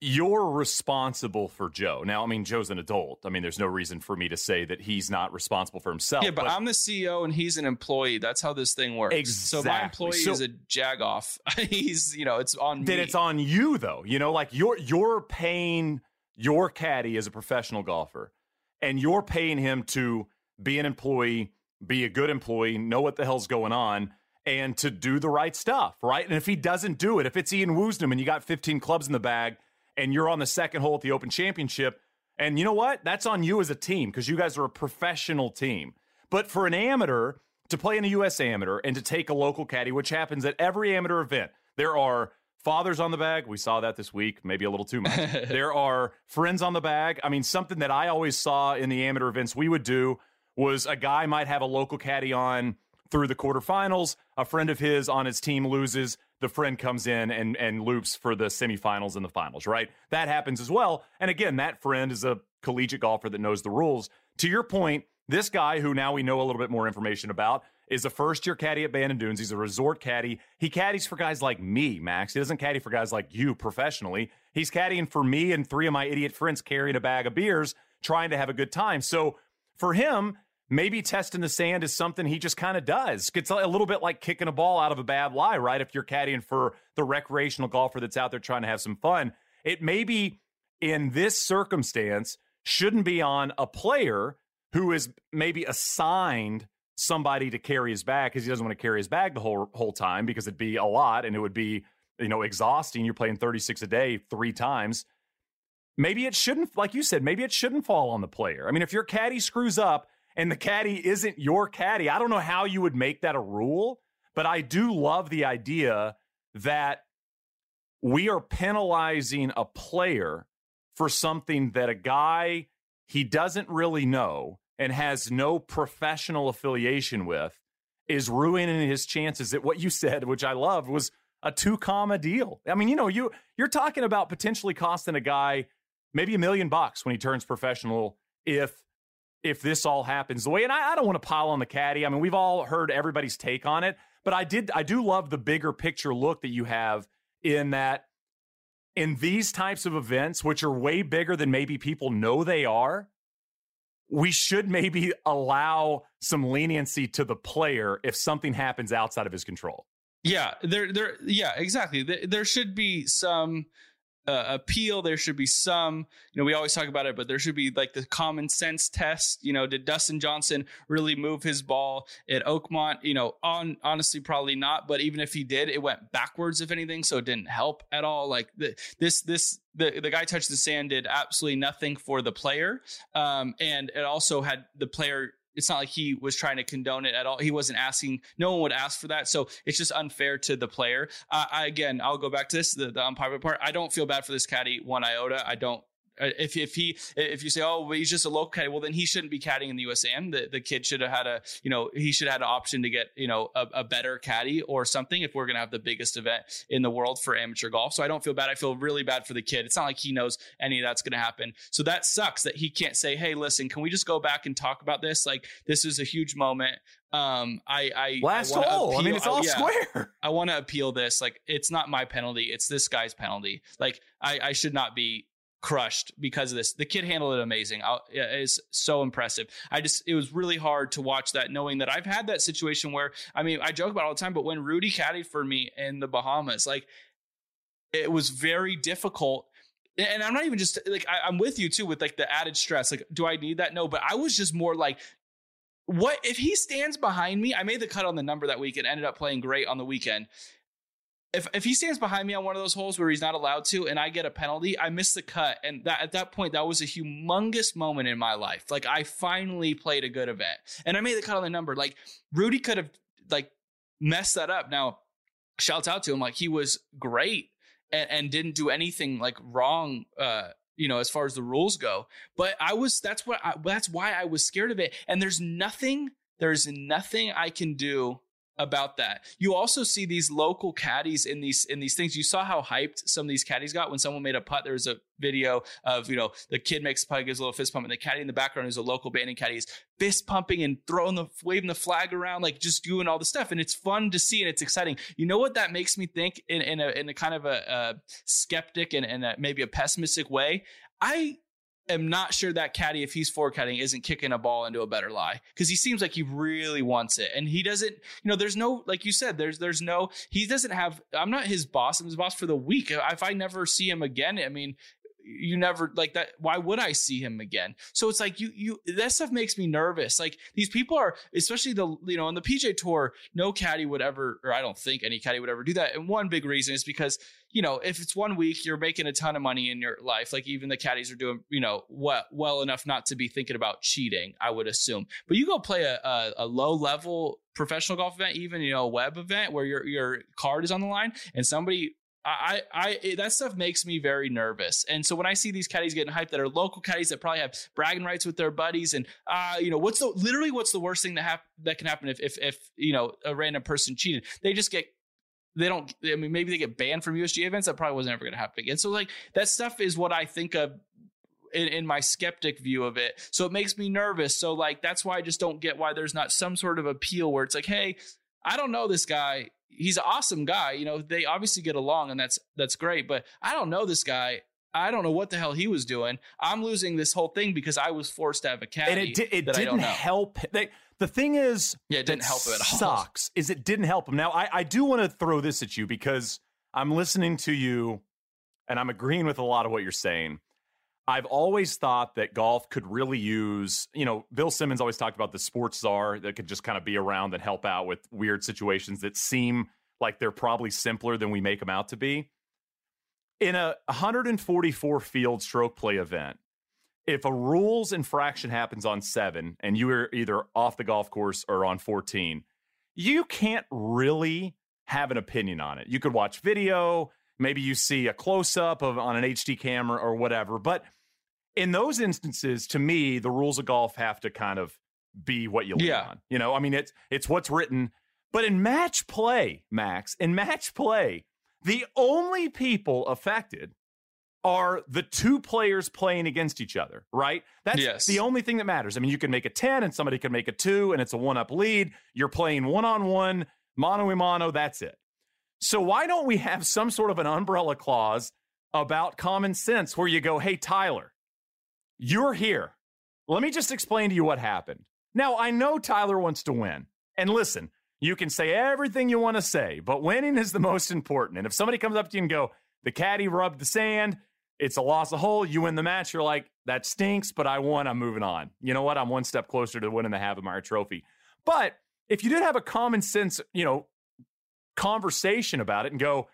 you're responsible for Joe. Now, I mean, Joe's an adult. I mean, there's no reason for me to say that he's not responsible for himself. Yeah, but, I'm the CEO and he's an employee. That's how this thing works. Exactly. So my employee So- is a jagoff. he's, you know, it's on then me. it's on you though. You know, like you're you're paying your caddy as a professional golfer, and you're paying him to be an employee, be a good employee, know what the hell's going on, and to do the right stuff, right? And if he doesn't do it, if it's Ian Woosnam and you got 15 clubs in the bag, and you're on the second hole at the Open Championship, and you know what? That's on you as a team because you guys are a professional team. But for an amateur to play in a U.S. amateur and to take a local caddy, which happens at every amateur event, there are fathers on the bag. We saw that this week, maybe a little too much. there are friends on the bag. I mean, something that I always saw in the amateur events we would do was a guy might have a local caddy on through the quarterfinals. A friend of his on his team loses. The friend comes in and and loops for the semifinals and the finals, right? That happens as well. And again, that friend is a collegiate golfer that knows the rules. To your point, this guy who now we know a little bit more information about is a first year caddy at Dunes. He's a resort caddy. He caddies for guys like me, Max. He doesn't caddy for guys like you professionally. He's caddying for me and three of my idiot friends carrying a bag of beers, trying to have a good time. So for him, maybe testing the sand is something he just kind of does. It's a little bit like kicking a ball out of a bad lie, right? If you're caddying for the recreational golfer that's out there trying to have some fun, it maybe in this circumstance shouldn't be on a player who is maybe assigned somebody to carry his bag because he doesn't want to carry his bag the whole whole time because it'd be a lot and it would be you know exhausting. You're playing 36 a day three times. Maybe it shouldn't, like you said, maybe it shouldn't fall on the player. I mean, if your caddy screws up and the caddy isn't your caddy, I don't know how you would make that a rule, but I do love the idea that we are penalizing a player for something that a guy he doesn't really know and has no professional affiliation with is ruining his chances at what you said, which I loved, was a two comma deal. I mean, you know, you you're talking about potentially costing a guy maybe a million bucks when he turns professional if if this all happens the way. And I, I don't want to pile on the caddy. I mean, we've all heard everybody's take on it, but I did I do love the bigger picture look that you have in that in these types of events, which are way bigger than maybe people know they are, we should maybe allow some leniency to the player if something happens outside of his control. Yeah, there, there, yeah, exactly. There, there should be some uh, appeal. There should be some, you know, we always talk about it, but there should be like the common sense test. You know, did Dustin Johnson really move his ball at Oakmont? You know, on honestly, probably not. But even if he did, it went backwards, if anything, so it didn't help at all. Like the, this, this, the the guy touched the sand did absolutely nothing for the player, um, and it also had the player it's not like he was trying to condone it at all. He wasn't asking. No one would ask for that. So it's just unfair to the player. Uh, I, again, I'll go back to this, the, the umpire part. I don't feel bad for this caddy one iota. I don't if if he if you say oh well, he's just a local caddy well then he shouldn't be caddying in the USAM the the kid should have had a you know he should have had an option to get you know a, a, better caddy or something if we're gonna have the biggest event in the world for amateur golf. So I don't feel bad. I feel really bad for the kid. It's not like he knows any of that's gonna happen. So that sucks that he can't say hey listen can we just go back and talk about this? Like this is a huge moment. Um i i last I hole. Appeal, i mean it's all yeah, square. I want to appeal this. Like it's not my penalty. It's this guy's penalty. Like i i should not be crushed because of this. The kid handled it amazing. It's so impressive. I just it was really hard to watch that, knowing that I've had that situation where I mean I joke about all the time, but when Rudy caddied for me in the Bahamas, like it was very difficult. And I'm not even just like I, I'm with you too with like the added stress. Like, do I need that? No, but I was just more like, what if he stands behind me? I made the cut on the number that week and ended up playing great on the weekend if if he stands behind me on one of those holes where he's not allowed to and I get a penalty, I miss the cut. And that at that point, that was a humongous moment in my life. Like I finally played a good event. And I made the cut on the number. Like Rudy could have like messed that up. Now, shouts out to him. Like he was great and, and didn't do anything like wrong uh you know as far as the rules go but i was that's what I, that's why i was scared of it and there's nothing there's nothing i can do about that. You also see these local caddies in these in these things. You saw how hyped some of these caddies got when someone made a putt. There was a video of you know the kid makes a putt, gives a little fist pump, and the caddy in the background is a local Bandon caddy is fist pumping and throwing the waving the flag around, like just doing all the stuff, and it's fun to see and it's exciting. You know what that makes me think in in a in a kind of a, a skeptic and, and a, maybe a pessimistic way. I am not sure that caddy, if he's four caddying, isn't kicking a ball into a better lie because he seems like he really wants it, and he doesn't. You know, there's no like you said, there's there's no. He doesn't have. I'm not his boss. I'm his boss for the week. If I never see him again, I mean, you never like that why would i see him again? So it's like you you that stuff makes me nervous. Like these people are especially the you know on the PGA tour no caddy would ever or i don't think any caddy would ever do that. And one big reason is because you know if it's one week you're making a ton of money in your life. Like even the caddies are doing you know well, well enough not to be thinking about cheating i would assume. But you go play a, a, a low level professional golf event even you know a web event where your your card is on the line and somebody I, I, I, that stuff makes me very nervous. And so when I see these caddies getting hyped that are local caddies that probably have bragging rights with their buddies, and uh, you know, what's the literally what's the worst thing that hap- that can happen if, if if you know a random person cheated? They just get they don't. I mean, maybe they get banned from USG events. That probably wasn't ever going to happen again. So like that stuff is what I think of in, in, my skeptic view of it. So it makes me nervous. So like that's why I just don't get why there's not some sort of appeal where it's like, hey, I don't know this guy he's an awesome guy. You know, they obviously get along and that's that's great, but I don't know this guy. I don't know what the hell he was doing. I'm losing this whole thing because I was forced to have a caddy. And it, di- it didn't help. They, the thing is, yeah, it didn't help him at all. Sucks is it didn't help him. Now I, I do want to throw this at you because I'm listening to you, and I'm agreeing with a lot of what you're saying. I've always thought that golf could really use, you know, Bill Simmons always talked about the sports czar that could just kind of be around and help out with weird situations that seem like they're probably simpler than we make them out to be. In a 144 field stroke play event, if a rules infraction happens on seven and you are either off the golf course or on 14, you can't really have an opinion on it. You could watch video, maybe you see a close up of on an HD camera or whatever, but in those instances, to me, the rules of golf have to kind of be what you lean yeah. on. You know, I mean, it's it's what's written. But in match play, Max, in match play, the only people affected are the two players playing against each other, right? That's yes. the only thing that matters. I mean, you can make a 10 and somebody can make a 2 and it's a one up lead. You're playing one on one, mano a mano, that's it. So why don't we have some sort of an umbrella clause about common sense where you go, "Hey Tyler, you're here. Let me just explain to you what happened." Now, I know Tyler wants to win. And listen, you can say everything you want to say, but winning is the most important. And if somebody comes up to you and go, "The caddy rubbed the sand," it's a loss of hole. You win the match. You're like, that stinks, but I won. I'm moving on. You know what? I'm one step closer to winning the Havemeyer trophy. But if you did have a common sense, you know, conversation about it and go,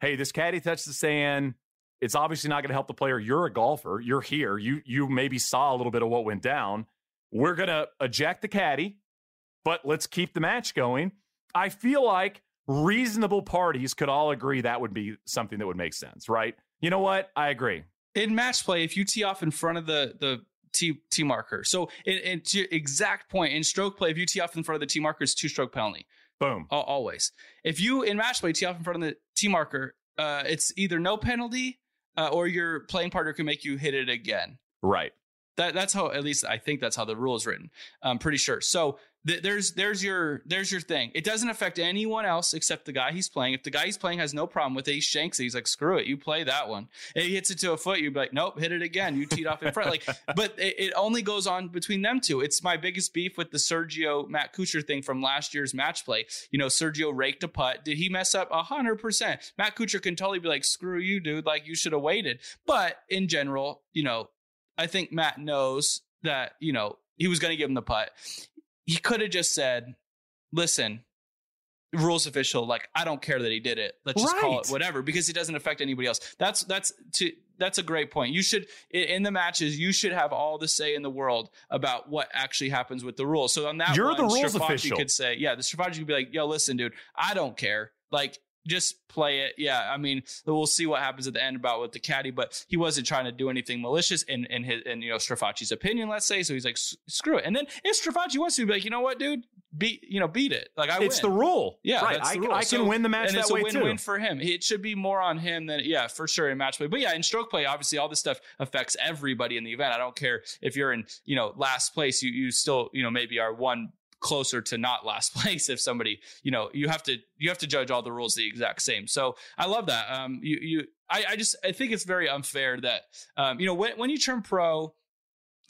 hey, this caddy touched the sand. It's obviously not going to help the player. You're a golfer. You're here. You you maybe saw a little bit of what went down. We're going to eject the caddy, but let's keep the match going. I feel like reasonable parties could all agree that would be something that would make sense, right? You know what? I agree. In match play, if you tee off in front of the the tee tee marker, so in, in to your exact point in stroke play, if you tee off in front of the tee marker, it's two stroke penalty. Boom. always. If you in match play tee off in front of the tee marker, uh, it's either no penalty uh, or your playing partner can make you hit it again. Right. That that's how at least I think that's how the rule is written. I'm pretty sure. So th- there's there's your there's your thing. It doesn't affect anyone else except the guy he's playing. If the guy he's playing has no problem with it, he shanks it. He's like, screw it, you play that one. And he hits it to a foot. You'd be like, nope, hit it again. You teed off in front. Like, but it, it only goes on between them two. It's my biggest beef with the Sergio Matt Kuchar thing from last year's match play. You know, Sergio raked a putt. Did he mess up? A hundred percent. Matt Kuchar can totally be like, screw you, dude. Like you should have waited. But in general, you know, I think Matt knows that, you know, he was going to give him the putt. He could have just said, listen, rules official, like, I don't care that he did it. Let's just call it whatever because it doesn't affect anybody else. That's, that's to, that's a great point. You should, in the matches, you should have all the say in the world about what actually happens with the rules. So on that You're one, the rules official. could say, yeah, the Strafaci could be like, yo, listen, dude, I don't care. Like, just play it. Yeah, I mean, we'll see what happens at the end about with the caddy, but he wasn't trying to do anything malicious in in his in you know Strafaci's opinion, let's say. So he's like, screw it. And then if Strafaci wants to be like, you know what, dude, beat you know beat it. Like I it's win. the rule. Yeah, right. I, rule. I can So- win the match and that it's a way win-win too. for him. It should be more on him than yeah, for sure in match play. But yeah, in stroke play, obviously all this stuff affects everybody in the event. I don't care if you're in you know last place, you you still you know maybe are one closer to not last place if somebody you know you have to you have to judge all the rules the exact same. So i love that. Um you you i, I just i think it's very unfair that um you know when, when you turn pro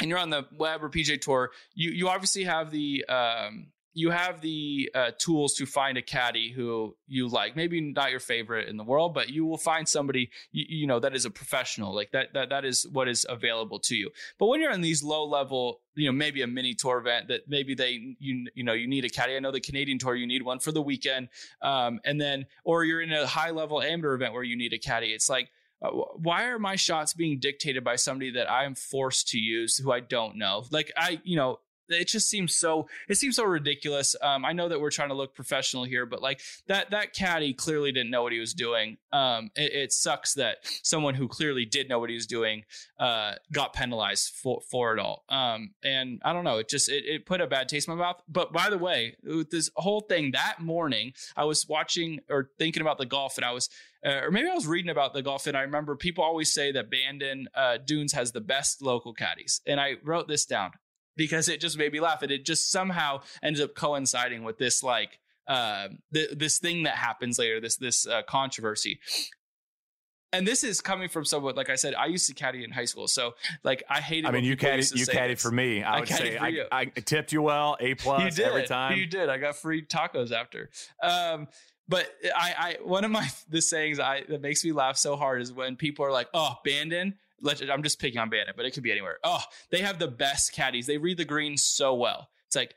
and you're on the web or PGA tour, you you obviously have the um, you have the uh, tools to find a caddy who you like. Maybe not your favorite in the world, but you will find somebody you, you know that is a professional. Like that that that is what is available to you. But when you're in these low level, you know, maybe a mini tour event that maybe they you you know you need a caddy. I know the Canadian tour you need one for the weekend, um, and then or you're in a high level amateur event where you need a caddy. It's like uh, why are my shots being dictated by somebody that I am forced to use who I don't know? Like I, you know, it just seems so it seems so ridiculous. Um, I know that we're trying to look professional here, but like that that caddy clearly didn't know what he was doing. Um, it, it sucks that someone who clearly did know what he was doing uh, got penalized for for it all. Um, and I don't know, it just it, it put a bad taste in my mouth. But by the way, this whole thing that morning, I was watching or thinking about the golf, and I was uh, or maybe I was reading about the golf, and I remember people always say that Bandon uh, Dunes has the best local caddies, and I wrote this down because it just made me laugh, and it just somehow ends up coinciding with this like uh, th- this thing that happens later, this this uh, controversy. And this is coming from someone like I said. I used to caddy in high school, so like I hated. I mean, you caddied, you caddied for me. I, I would say I. I tipped you well, A plus. You plus did every time. You did. I got free tacos after. Um, but I, I, one of my the sayings I that makes me laugh so hard is when people are like, "Oh, Bandon." Let's, I'm just picking on Bandon, but it could be anywhere. Oh, they have the best caddies. They read the greens so well. It's like,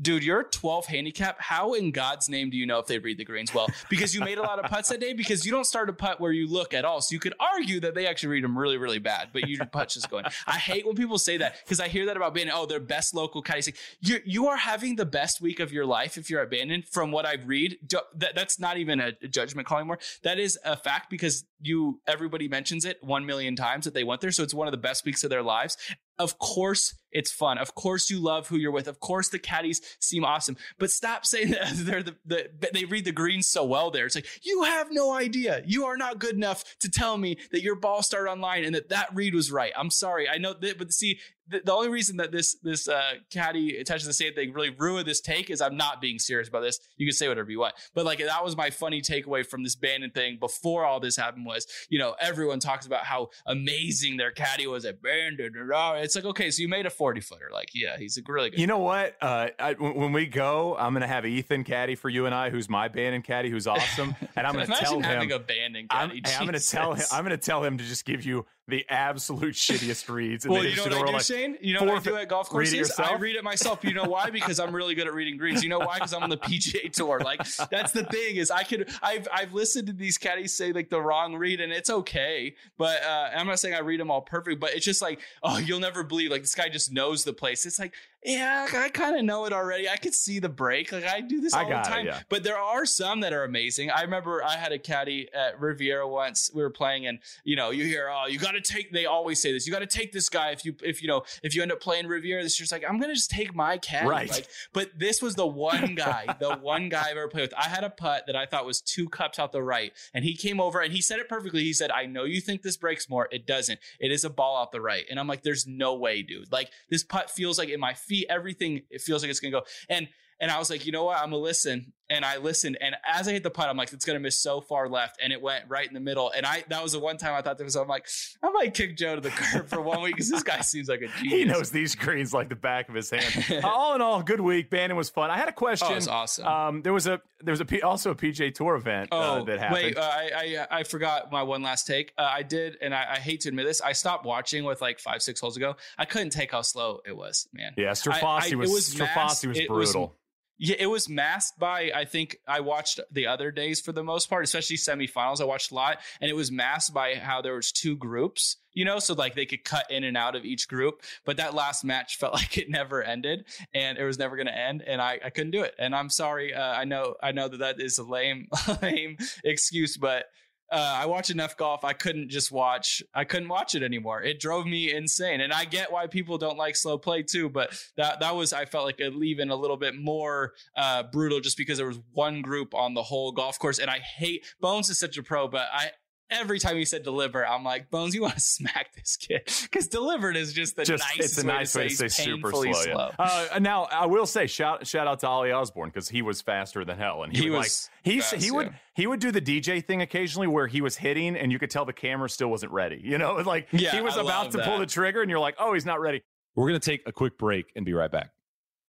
dude, you're 12 handicap. How in God's name do you know if they read the greens well? Because you made a lot of putts that day. Because you don't start a putt where you look at all. So you could argue that they actually read them really, really bad, but your putt's just going. I hate when people say that because I hear that about Bandon. Oh, they're best local caddies. Like, you you are having the best week of your life if you're at Bandon. From what I read, that, that's not even a judgment call anymore. That is a fact because you everybody mentions it one million times that they went there. So it's one of the best weeks of their lives. Of course, it's fun. Of course, you love who you're with. Of course, the caddies seem awesome. But stop saying that they're the, the they read the greens so well. There, it's like you have no idea. You are not good enough to tell me that your ball started online and that that read was right. I'm sorry. I know that, but see, the, the only reason that this this uh, caddy touches the same thing really ruined this take is I'm not being serious about this. You can say whatever you want, but like that was my funny takeaway from this Bandon thing before all this happened was you know everyone talks about how amazing their caddy was at Bandon. It's like okay, so you made a 40 footer. Like yeah, he's a really good. You know what? Uh, I, when we go, I'm gonna have Ethan caddy for you and I, who's my Bandon caddy, who's awesome, and I'm gonna tell him having a Bandon caddy. I'm, I'm gonna tell him. I'm gonna tell him to just give you the absolute shittiest reads. well, you know what I do, like, Shane? You know what I do at golf courses? Read I read it myself. You know why? Because I'm really good at reading greens. You know why? Because I'm on the PGA tour. Like that's the thing is I could I've I've listened to these caddies say like the wrong read and it's okay. But uh, I'm not saying I read them all perfect, but it's just like oh you'll never believe like this guy just knows the place. It's like yeah, I kind of know it already. I could see the break. Like I do this all the time. It, yeah. But there are some that are amazing. I remember I had a caddy at Riviera once. We were playing, and you know, you hear, oh, you got to take. They always say this. You got to take this guy if you if you know if you end up playing Riviera. This just like I'm gonna just take my caddy. Right. Like, but this was the one guy, the one guy I've ever played with. I had a putt that I thought was two cups out the right, and he came over and he said it perfectly. He said, "I know you think this breaks more. It doesn't. It is a ball out the right." And I'm like, "There's no way, dude. Like this putt feels like in my feet, everything." it feels like it's gonna go. And and I was like, you know what? I'm gonna listen. And I listened. And as I hit the putt, I'm like, it's gonna miss so far left. And it went right in the middle. And I that was the one time I thought to myself, I'm like, I might kick Joe to the curb for one week because this guy seems like a genius. He knows these greens like the back of his hand. all in all, good week. Bandon was fun. I had a question. Oh, was awesome. Um, there was a there was a P, also a PGA Tour event uh, oh, uh, that happened. Wait, uh, I, I I forgot my one last take. Uh, I did, and I, I, hate to admit this, I stopped watching with like five six holes ago. I couldn't take how slow it was, man. Yeah, Strafaci was, was Strafaci was brutal. Yeah, it was masked by I think I watched the other days for the most part, especially semifinals. I watched a lot, and it was masked by how there was two groups, you know, so like they could cut in and out of each group. But that last match felt like it never ended, and it was never going to end, and I, I couldn't do it. And I'm sorry. Uh, I know I know that that is a lame lame excuse, but uh, I watch enough golf. I couldn't just watch. I couldn't watch it anymore. It drove me insane. And I get why people don't like slow play too. But that that was I felt like a, even a little bit more uh, brutal just because there was one group on the whole golf course. And I hate Bones is such a pro, but I every time he said deliver, I'm like, Bones, you want to smack this kid because delivered is just the just, nicest it's a nice way to say, say super slow. slow. Yeah. Uh, now I will say shout shout out to Ollie Osborne because he was faster than hell, and he, he was like he fast, he would yeah. he would do the DJ thing occasionally where he was hitting and you could tell the camera still wasn't ready. You know, like yeah, he was I about to that. pull the trigger and you're like, oh, he's not ready. We're gonna take a quick break and be right back.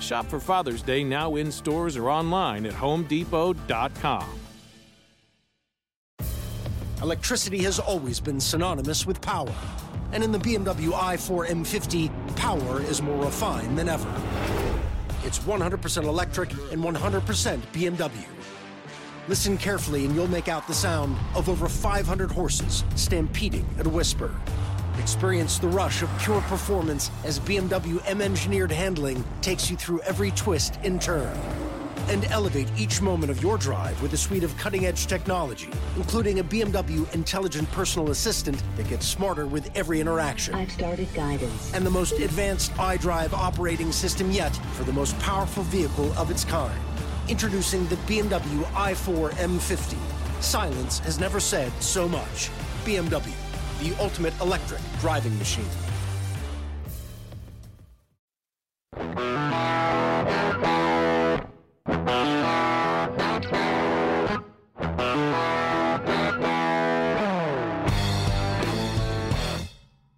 Shop for Father's Day now in stores or online at homedepot.com. Electricity has always been synonymous with power. And in the BMW i4 M50, power is more refined than ever. It's 100% electric and 100% BMW. Listen carefully and you'll make out the sound of over 500 horses stampeding at a whisper. Experience the rush of pure performance as BMW M engineered handling takes you through every twist and turn. And elevate each moment of your drive with a suite of cutting edge technology, including a BMW intelligent personal assistant that gets smarter with every interaction. I've started guidance. And the most advanced iDrive operating system yet for the most powerful vehicle of its kind. Introducing the BMW i4 M50. Silence has never said so much. BMW, the ultimate electric driving machine.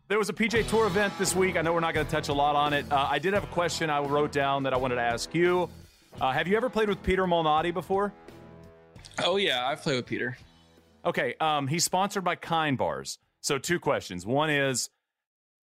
There was a PGA Tour event this week. I know we're not going to touch a lot on it. Uh, I did have a question I wrote down that I wanted to ask you. Uh, have you ever played with Peter Malnati before? Oh yeah, I've played with Peter. Okay, um, he's sponsored by Kind Bars. So two questions. One is,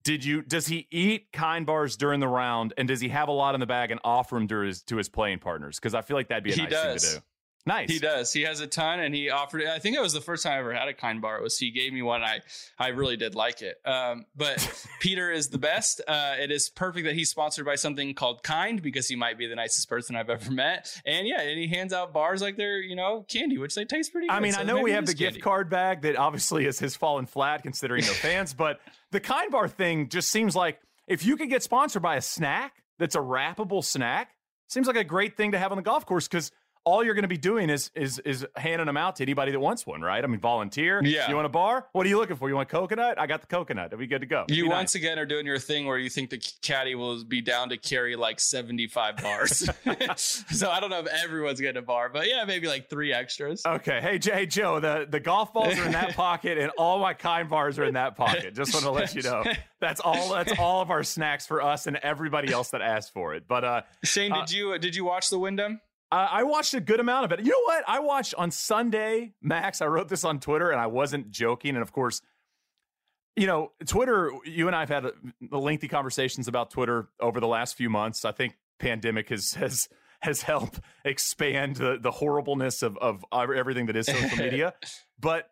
did you does he eat Kind Bars during the round, and does he have a lot in the bag and offer them to his to his playing partners? Because I feel like that'd be a He nice does. thing to do. Nice. He does. He has a ton, and he offered it. I think it was the first time I ever had a kind bar. It was he gave me one. I I really did like it. Um, but Peter is the best. Uh, it is perfect that he's sponsored by something called Kind because he might be the nicest person I've ever met. And yeah, and he hands out bars like they're you know candy, which they taste pretty. good. I mean, So I know we have the gift card bag that obviously is has fallen flat considering no fans, but the kind bar thing just seems like if you could get sponsored by a snack that's a wrappable snack, seems like a great thing to have on the golf course because all you're going to be doing is is is handing them out to anybody that wants one, right? I mean, volunteer. Yeah. You want a bar? What are you looking for? You want coconut? I got the coconut. It'll be good to go. You Be once nice. again are doing your thing where you think the caddy will be down to carry like 75 bars. so I don't know if everyone's getting a bar, but yeah, maybe like three extras. Okay. Hey, J- hey, Joe, the, the golf balls are in that pocket and all my kind bars are in that pocket. Just want to let you know. That's all that's all of our snacks for us and everybody else that asked for it. But uh Shane, uh, did you did you watch the Wyndham? I watched a good amount of it. You know what? I watched on Sunday, Max. I wrote this on Twitter and I wasn't joking. And of course, you know, Twitter, you and I have had a, a lengthy conversations about Twitter over the last few months. I think pandemic has has has helped expand the the horribleness of of everything that is social media. but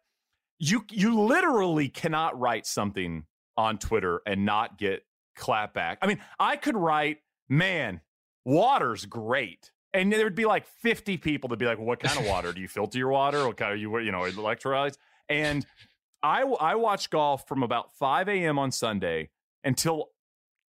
you you literally cannot write something on Twitter and not get clap back. I mean, I could write, man, water's great. And there would be like 50 people that'd be like, what kind of water? Do you filter your water? What kind of you, you know, electrolytes? And I, I watched golf from about 5 a.m. on Sunday until,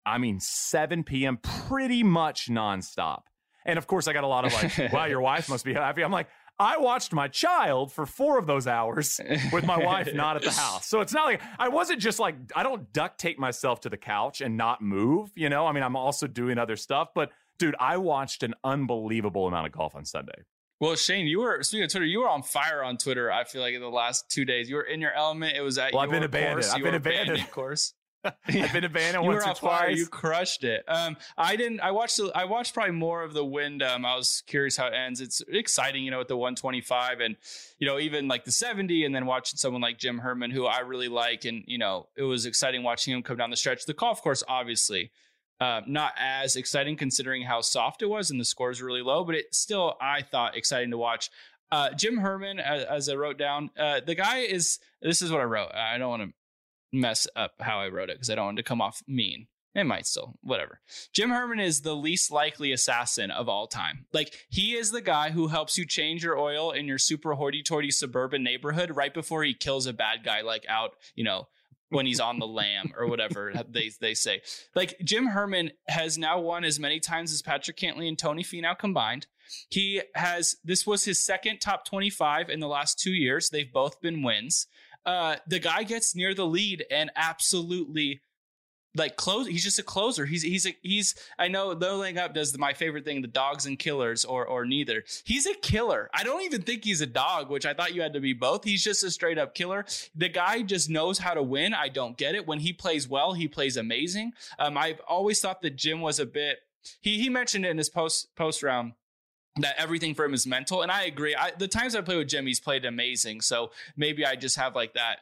I mean, 7 p.m., pretty much nonstop. And of course, I got a lot of like, wow, your wife must be happy. I'm like, I watched my child for four of those hours with my wife not at the house. So it's not like I wasn't just like, I don't duct tape myself to the couch and not move, you know? I mean, I'm also doing other stuff, but dude, I watched an unbelievable amount of golf on Sunday. Well, Shane, you were speaking of Twitter. You were on fire on Twitter. I feel like in the last two days, you were in your element. It was at Well, I've been abandoned. course. I've been abandoned. Of course. I've been abandoned you once were or on fire. twice. You crushed it. Um, I didn't. I watched. the- I watched probably more of the Wyndham. I was curious how it ends. It's exciting, you know, with the 125 and you know even like the 70, and then watching someone like Jim Herman, who I really like, and you know it was exciting watching him come down the stretch. The golf course, obviously. Uh, not as exciting considering how soft it was and the scores really low, but it still I thought exciting to watch. Uh, Jim Herman, as, as I wrote down, uh, the guy is. This is what I wrote. I don't want to mess up how I wrote it because I don't want to come off mean. It might still, whatever. Jim Herman is the least likely assassin of all time. Like, he is the guy who helps you change your oil in your super hoity toity suburban neighborhood right before he kills a bad guy, like out, you know, when he's on the lam or whatever they, they say. Like, Jim Herman has now won as many times as Patrick Cantlay and Tony Finau combined. He has, this was his second top 25 in the last two years. They've both been wins uh, the guy gets near the lead and absolutely like close. He's just a closer. He's he's a, he's. I know no laying up does the, my favorite thing, the dogs and killers, or or neither. He's a killer. I don't even think he's a dog, which I thought you had to be both. He's just a straight up killer. The guy just knows how to win. I don't get it. When he plays well, he plays amazing. Um, I've always thought that Jim was a bit. He he mentioned it in his post post round that everything for him is mental. And I agree. I, the times I play with Jim, he's played amazing. So maybe I just have like that,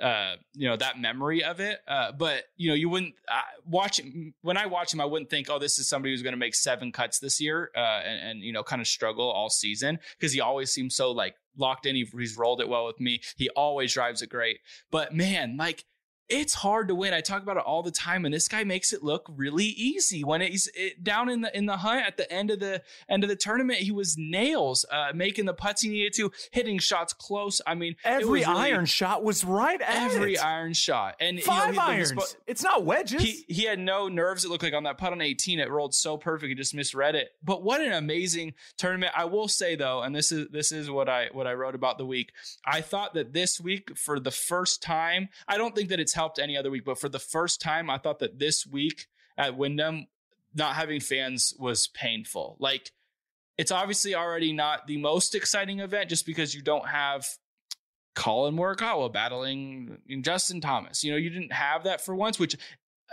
uh, you know, that memory of it. Uh, but you know, you wouldn't uh, watch when I watch him, I wouldn't think, oh, this is somebody who's going to make seven cuts this year, uh, and, and you know, kind of struggle all season because he always seems so like locked in. He, he's rolled it well with me. He always drives it great. But man, like it's hard to win. I talk about it all the time, and this guy makes it look really easy. When he's it, down in the in the hunt at the end of the end of the tournament, he was nails, uh, making the putts he needed to, hitting shots close. I mean, every really, iron shot was right. every it. iron shot, and five you know, irons. Spo- it's not wedges. He he had no nerves. It looked like on that putt on 18, it rolled so perfect. He just misread it. But what an amazing tournament! I will say though, and this is this is what I what I wrote about the week. I thought that this week, for the first time, I don't think that it's helped any other week, but for the first time, I thought that this week at Wyndham, not having fans was painful. Like, it's obviously already not the most exciting event just because you don't have Collin Morikawa battling Justin Thomas. You know, you didn't have that for once, which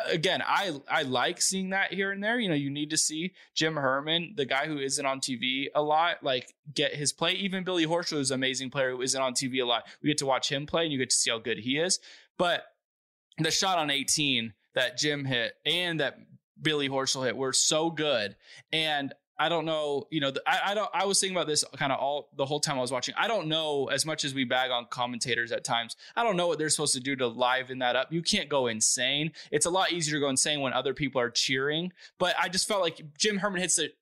again, I I like seeing that here and there. You know, you need to see Jim Herman, the guy who isn't on TV a lot, like get his play. Even Billy Horschel is an amazing player who isn't on TV a lot. We get to watch him play and you get to see how good he is. But the shot on 18 that Jim hit and that Billy Horschel hit were so good. And I don't know, you know, I, I don't, I was thinking about this kind of all the whole time I was watching. I don't know as much as we bag on commentators at times. I don't know what they're supposed to do to liven that up. You can't go insane. It's a lot easier to go insane when other people are cheering. But I just felt like Jim Herman hits it.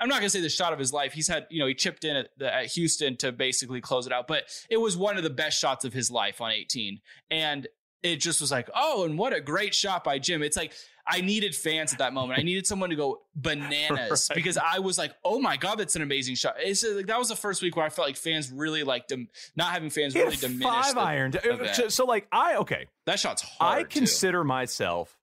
I'm not going to say the shot of his life. He's had, you know, he chipped in at, the, at Houston to basically close it out, but it was one of the best shots of his life on 18. And it just was like, oh, and what a great shot by Jim. It's like I needed fans at that moment. I needed someone to go bananas right. because I was like, oh my god, that's an amazing shot. It's like that was the first week where I felt like fans really like dem- not having fans really diminished. Five iron. So, so, like I okay, that shot's hard. I consider too. myself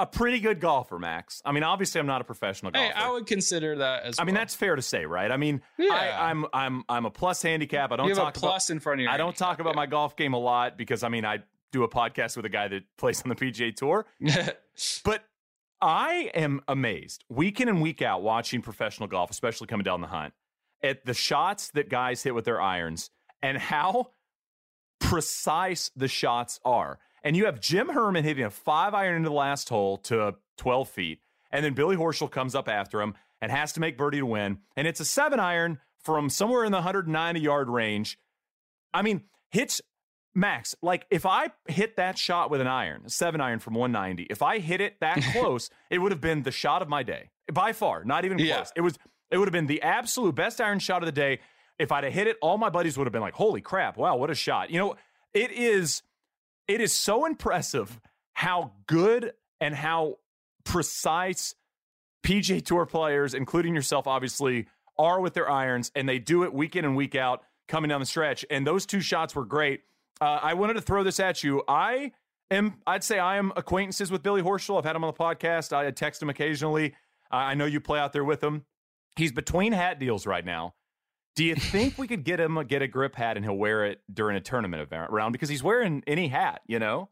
a pretty good golfer, Max. I mean, obviously, I'm not a professional golfer. Hey, I would consider that as. I well. mean, that's fair to say, right? I mean, yeah. I, am I'm, I'm I'm a plus handicap. I don't you talk a plus about, in front of you. I don't talk about yeah. my golf game a lot because I mean, I do a podcast with a guy that plays on the PGA Tour. but I am amazed week in and week out watching professional golf, especially coming down the hunt, at the shots that guys hit with their irons and how precise the shots are. And you have Jim Herman hitting a five iron into the last hole to 12 feet. And then Billy Horschel comes up after him and has to make birdie to win. And it's a seven iron from somewhere in the 190 yard range. I mean, hits Max, like if I hit that shot with an iron, a seven iron from 190, if I hit it that close, it would have been the shot of my day by far, not even Yeah. close. It was, it would have been the absolute best iron shot of the day. If I'd have hit it, all my buddies would have been like, "Holy crap! Wow, what a shot!" You know, it is, it is so impressive how good and how precise PGA Tour players, including yourself, obviously, are with their irons, and they do it week in and week out coming down the stretch. And those two shots were great. Uh, I wanted to throw this at you. I am, I'd say I am acquaintances with Billy Horschel. I've had him on the podcast. I text him occasionally. Uh, I know you play out there with him. He's between hat deals right now. Do you think we could get him get a grip hat and he'll wear it during a tournament event round because he's wearing any hat, you know?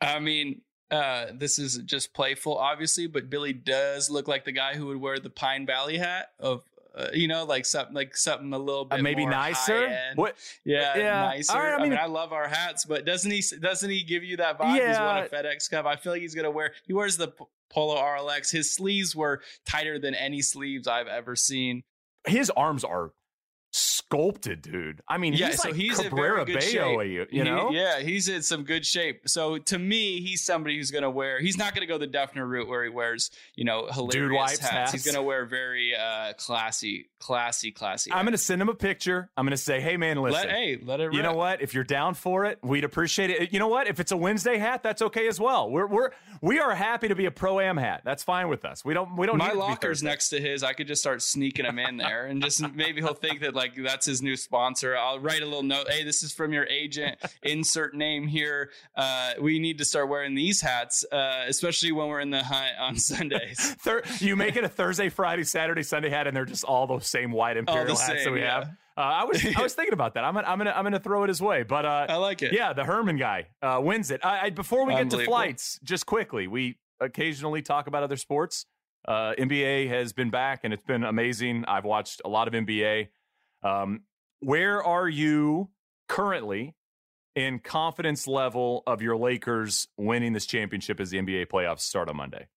I mean, uh, this is just playful, obviously, but Billy does look like the guy who would wear the Pine Valley hat of uh, you know, like something like something a little bit uh, maybe nicer. What? Yeah, yeah. nicer. Right, I, I, mean, mean, I love our hats, but doesn't he? Doesn't he give you that vibe? Yeah. He's won a FedEx Cup. I feel like he's gonna wear. He wears the Polo RLX. His sleeves were tighter than any sleeves I've ever seen. His arms are sculpted, dude. I mean, yeah, he's so like he's Cabrera in very good shape. you, you know? He- yeah, he's in some good shape. So to me, he's somebody who's going to wear. He's not going to go the Dufner route where he wears, you know, hilarious hats. hats. He's going to wear very uh, classy, classy, classy. I'm going to send him a picture. I'm going to say, hey, man, listen. let hey, let it. You know what? If you're down for it, we'd appreciate it. You know what? If it's a Wednesday hat, that's okay as well. We're we're we are happy to be a pro am hat. That's fine with us. We don't we don't. My need it to locker's next to his. I could just start sneaking him in there, and just maybe he'll think that like that's his new sponsor. I'll write a little note. Hey, this is from your agent. Insert name here. Uh, we need to start wearing these hats, uh, especially when we're in the hunt on Sundays. Thir- you make it a Thursday, Friday, Saturday, Sunday hat, and they're just all those same white imperial hats that we yeah. have. Uh, I was I was thinking about that. I'm gonna I'm gonna I'm gonna throw it his way, but uh, I like it. Yeah, the Herman guy uh, wins it. I, I, before we get to flights, just quickly, we occasionally talk about other sports. Uh, NBA has been back, and it's been amazing. I've watched a lot of NBA. Um, where are you currently in confidence level of your Lakers winning this championship as the NBA playoffs start on Monday?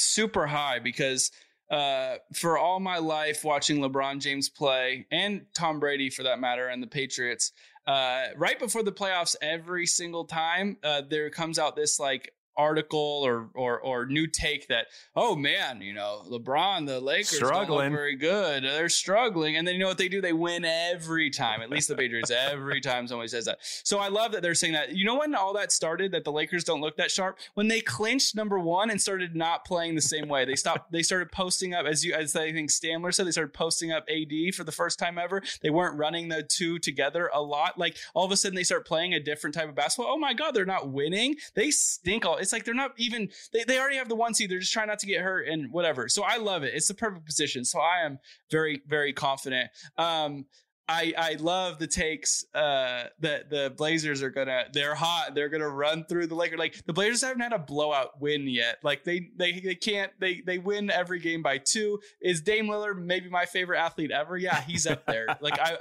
super high because uh, for all my life watching LeBron James play and Tom Brady for that matter and the Patriots, uh, right before the playoffs, every single time uh, there comes out this like article or or or new take that oh man you know LeBron the Lakers struggling. very good. They're struggling. And then you know what they do? They win every time. At least the Patriots every time somebody says that. So I love that they're saying that. You know when all that started that the Lakers don't look that sharp? When they clinched number one and started not playing the same way. They stopped they started posting up as you as I think Stamler said they started posting up AD for the first time ever. They weren't running the two together a lot. Like all of a sudden they start playing a different type of basketball. Oh my god they're not winning. They stink all it's like they're not even they, they already have the one seed. They're just trying not to get hurt and whatever. So I love it. It's the perfect position. So I am very, very confident. Um, I, I love the takes uh, that the Blazers are gonna they're hot they're gonna run through the Lakers like the Blazers haven't had a blowout win yet like they they they can't they they win every game by two is Dame Lillard maybe my favorite athlete ever yeah he's up there like I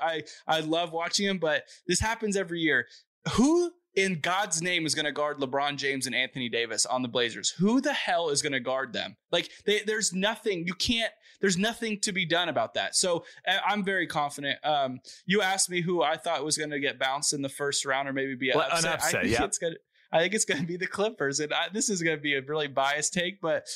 I I love watching him but this happens every year who in God's name is going to guard LeBron James and Anthony Davis on the Blazers? Who the hell is going to guard them? Like, they, there's nothing you can't. There's nothing to be done about that. So I'm very confident. Um, you asked me who I thought was going to get bounced in the first round or maybe be well, upset. An upset. I think yeah. it's going. I think it's going to be the Clippers, and I, this is going to be a really biased take, but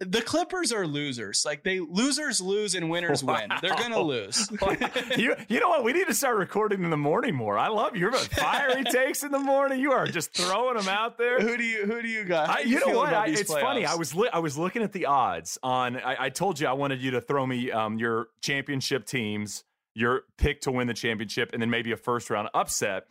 the Clippers are losers. Like they losers lose and winners wow. win. They're gonna lose. you you know what? We need to start recording in the morning more. I love your fiery takes in the morning. You are just throwing them out there. Who do you who do you got? I, you, you know what? I, it's playoffs? funny. I was li- I was looking at the odds on. I, I told you I wanted you to throw me um, your championship teams, your pick to win the championship, and then maybe a first round upset.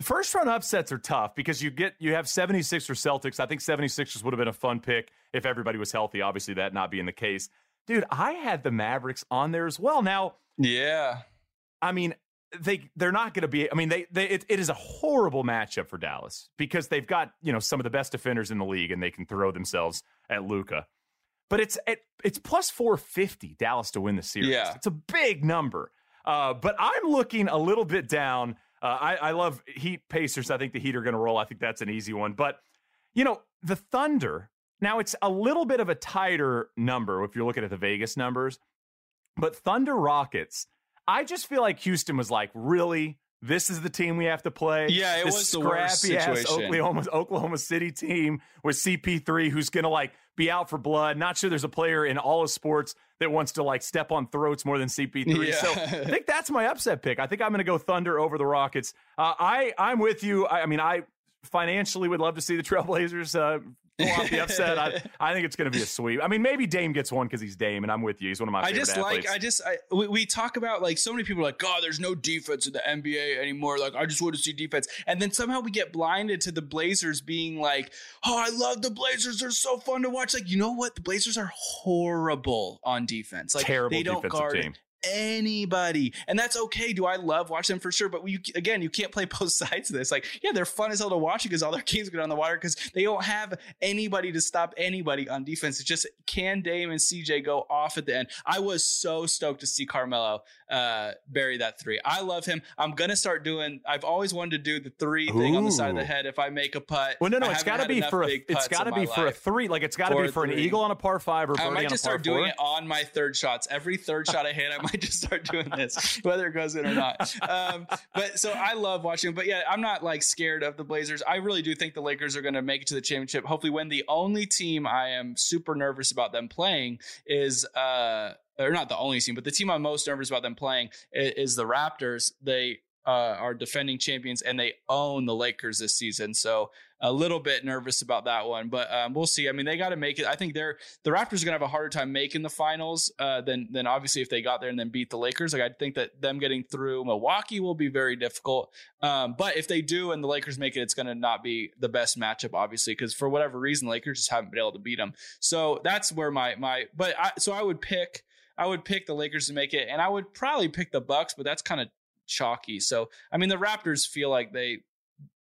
The first round upsets are tough because you get you have 76 or Celtics. I think 76ers would have been a fun pick if everybody was healthy. Obviously, that not being the case. Dude, I had the Mavericks on there as well. Now, yeah. I mean, they they're not going to be I mean, they they it, it is a horrible matchup for Dallas because they've got, you know, some of the best defenders in the league and they can throw themselves at Luka. But it's it, it's plus 450 Dallas to win the series. Yeah. It's a big number. Uh, but I'm looking a little bit down uh, I, I love Heat Pacers. I think the Heat are going to roll. I think that's an easy one. But, you know, the Thunder, now it's a little bit of a tighter number if you're looking at the Vegas numbers. But Thunder Rockets, I just feel like Houston was like, really? This is the team we have to play. Yeah, it this was the worst situation. Oklahoma, Oklahoma City team with CP3 who's going to like be out for blood. Not sure there's a player in all of sports that wants to like step on throats more than CP3. Yeah. So I think that's my upset pick. I think I'm going to go Thunder over the Rockets. Uh, I I'm with you. I, I, mean, I financially would love to see the Trailblazers uh, off the upset. I, I think it's going to be a sweep. I mean, maybe Dame gets one because he's Dame, and I'm with you. He's one of my. I just athletes. like. I just. I, we, we, talk about like so many people are like, God, there's no defense in the NBA anymore. Like, I just want to see defense, and then somehow we get blinded to the Blazers being like, Oh, I love the Blazers. They're so fun to watch. Like, you know what? The Blazers are horrible on defense. Like, Terrible they don't guard team anybody. And that's okay. Do i love watching them? For sure. But you again you can't play both sides of this. Like yeah they're fun as hell to watch because all their games go on the water because they don't have anybody to stop anybody on defense. It's just can dame and cj go off at the end? I was so stoked to see carmelo uh, bury that three. I love him. I'm gonna start doing i've always wanted to do the three Ooh. thing on the side of the head if i make a putt. Well no no it's gotta be for a it's gotta be for a three. Like it's gotta be for an eagle on a par five or i might just start doing it on my third shots every third shot i hit i might just start doing this, whether it goes in or not. Um, but so I love watching. But yeah, I'm not like scared of the Blazers. I really do think the Lakers are going to make it to the championship. Hopefully, when the only team I am super nervous about them playing is. Uh, or not the only team, but the team I'm most nervous about them playing is, is the Raptors. They uh, are defending champions and they own the Lakers this season. So a little bit nervous about that one, but um, we'll see. I mean, they got to make it. I think they're the Raptors are gonna have a harder time making the finals uh, than than obviously if they got there and then beat the Lakers. Like I think that them getting through Milwaukee will be very difficult. Um, but if they do and the Lakers make it, it's gonna not be the best matchup, obviously, because for whatever reason, Lakers just haven't been able to beat them. So that's where my my. But I, so I would pick. I would pick the Lakers to make it, and I would probably pick the Bucks, but that's kind of chalky. So I mean, the Raptors feel like they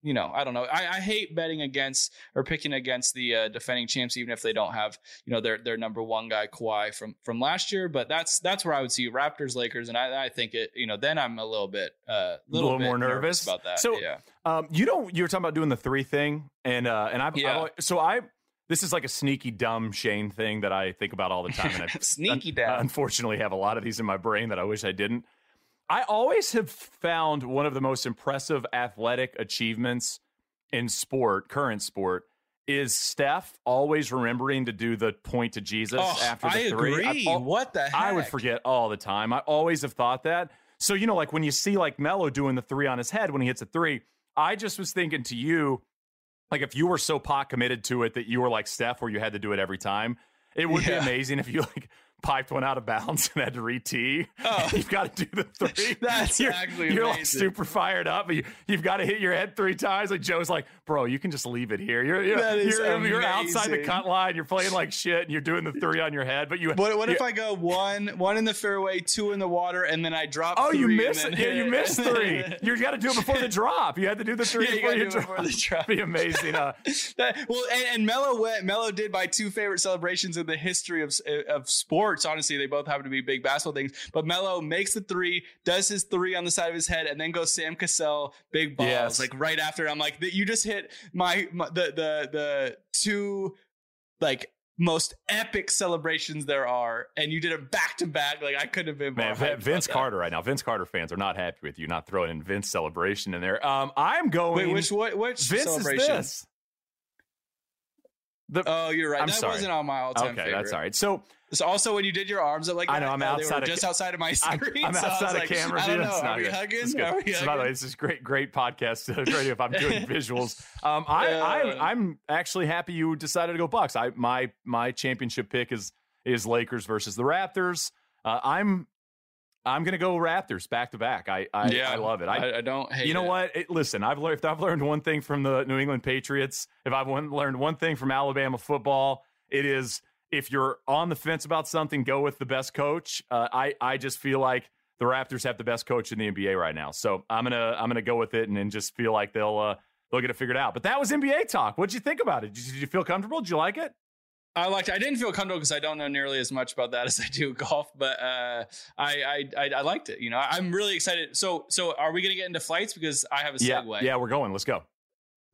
you know, I don't know. I, I hate betting against or picking against the uh, defending champs, even if they don't have, you know, their their number one guy Kawhi from from last year. But that's that's where I would see Raptors Lakers, and I, I think it, you know, then I'm a little bit uh, little, little more nervous. nervous. about that. So yeah, um, you don't you were talking about doing the three thing, and uh, and I've, yeah. I've so I this is like a sneaky dumb Shane thing that I think about all the time, and I sneaky dumb. unfortunately have a lot of these in my brain that I wish I didn't. I always have found one of the most impressive athletic achievements in sport, current sport, is Steph always remembering to do the point to Jesus Oh, after the I three. agree. al- What the I would forget all the time. I always have thought that. So, you know, like when you see like Melo doing the three on his head when he hits a three, I just was thinking to you, like if you were so pot committed to it that you were like Steph where you had to do it every time, it would Yeah. be amazing if you like piped one out of bounds and had to re-tee. Oh. You've got to do the three. That's you're, actually You're like super fired up. You, you've got to hit your head three times. Like Joe's like, bro, you can just leave it here. You're you're, you're, you're outside the amazing. cut line. You're playing like shit, and you're doing the three on your head. But you What, what if I go one one in the fairway, two in the water, and then I drop? Oh, you three missed it. Yeah, you missed three. You got to do it before the drop. You had to do the three Yeah, before you drop. before the drop. Be amazing. Uh, That- well, and, and Melo went. Melo did my two favorite celebrations in the history of of sports. Honestly, they both happen to be big basketball things. But Melo makes the three, does his three on the side of his head, and then goes Sam Cassell big balls Yes. like right after. I'm like, you just hit my, my the the the two like most epic celebrations there are, and you did it back to back. Like I couldn't have been more Man, hyped Vin- about Vince. Carter right now. Vince Carter fans are not happy with you not throwing in Vince celebration in there. Um, I'm going. Wait, which what which Vince celebration? is this? The, Oh, you're right. I'm that sorry. wasn't on my all-time okay, favorite. that's all right. So So also when you did your arms up like I know, I'm they outside of just outside of my I'm, screen. I'm so I was outside like, of camera. I don't know. It's Are not we good. hugging? It's good. Are we So, by the way, this is great, great podcast. Uh, great if I'm doing visuals. Um, I, I, I'm actually happy you decided to go Bucks. I my my championship pick is is Lakers versus the Raptors. Uh, I'm I'm gonna go Raptors back to back. I I, Yeah, I love it. I, I, don't hate you know it. what? It, listen, I've learned if I've learned one thing from the New England Patriots, if I've learned one thing from Alabama football, it is if you're on the fence about something, go with the best coach. Uh, I I just feel like the Raptors have the best coach in the NBA right now, so I'm gonna I'm gonna go with it and, just feel like they'll uh, they'll get it figured out. But that was NBA talk. What'd you think about it? Did you, did you feel comfortable? Did you like it? I liked. I didn't feel comfortable because I don't know nearly as much about that as I do golf, but uh, I, I I I liked it. You know, I'm really excited. So so are we gonna get into flights because I have a Yeah, segue? yeah, we're going. Let's go.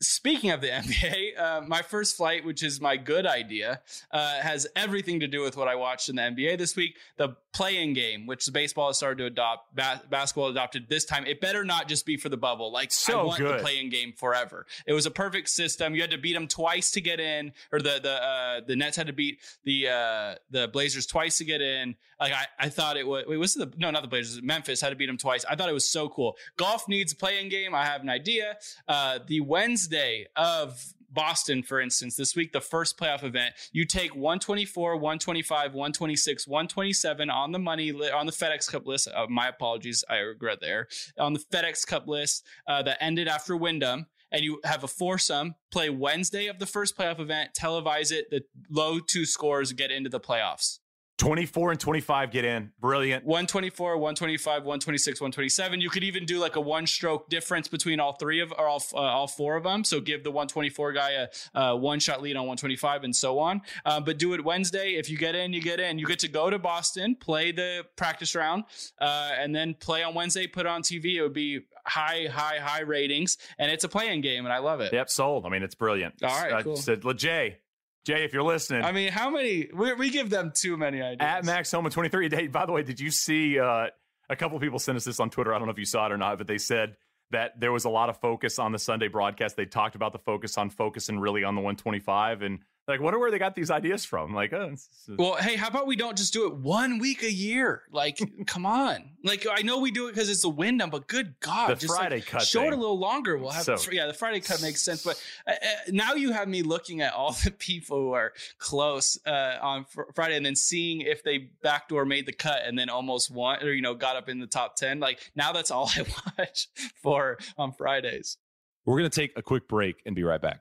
Speaking of the NBA, uh, my first flight, which is my good idea, uh, has everything to do with what I watched in the NBA this week. The playing game, which baseball has started to adopt, ba- basketball adopted this time. It better not just be for the bubble. Like I So want good. the playing game forever. It was a perfect system. You had to beat them twice to get in, or the the uh, the Nets had to beat the uh, the Blazers twice to get in. Like I, I thought it was. Wait, was the no, not the Blazers. Memphis had to beat them twice. I thought it was so cool. Golf needs a playing game. I have an idea. Uh, the Wednesday of Boston, for instance, this week, the first playoff event, you take 124, 125, 126, 127 on the money li- on the FedEx Cup list. Uh, my apologies, I regret there. On the FedEx Cup list uh, that ended after Wyndham, and you have a foursome play Wednesday of the first playoff event, televise it. The low two scores get into the playoffs. 24 and 25 get in. Brilliant. 124, 125, 126, 127. You could even do like a one stroke difference between all three of or all, uh, all four of them. So give the 124 guy a, uh one shot lead on 125 and so on. Uh, but do it Wednesday. If you get in, you get in. You get to go to Boston, play the practice round, uh, and then play on Wednesday, put it on TV. It would be high, high, high ratings. And it's a playing game, and I love it. Yep, sold. I mean, it's brilliant. All right, Uh, cool. said, Jay, Jay, if you're listening, I mean, how many? We, we give them too many ideas. at Max Homa 23. Hey, by the way, did you see uh, a couple people sent us this on Twitter? I don't know if you saw it or not, but they said that there was a lot of focus on the Sunday broadcast. They talked about the focus on focus and really on the 125 and like, wonder where they got these ideas from. Like, oh, it's- it's- Well, hey, how about we don't just do it one week a year? Like, come on. Like, I know we do it because it's the Wyndham, but good God, The just Friday like, cut Show it a little longer. We'll have So- yeah, the Friday cut makes sense. But uh, uh, now you have me looking at all the people who are close uh, on fr- Friday, and then seeing if they backdoor made the cut and then almost won, or you know, got up in the top ten. Like now, that's all I watch for on Fridays. We're going to take a quick break and be right back.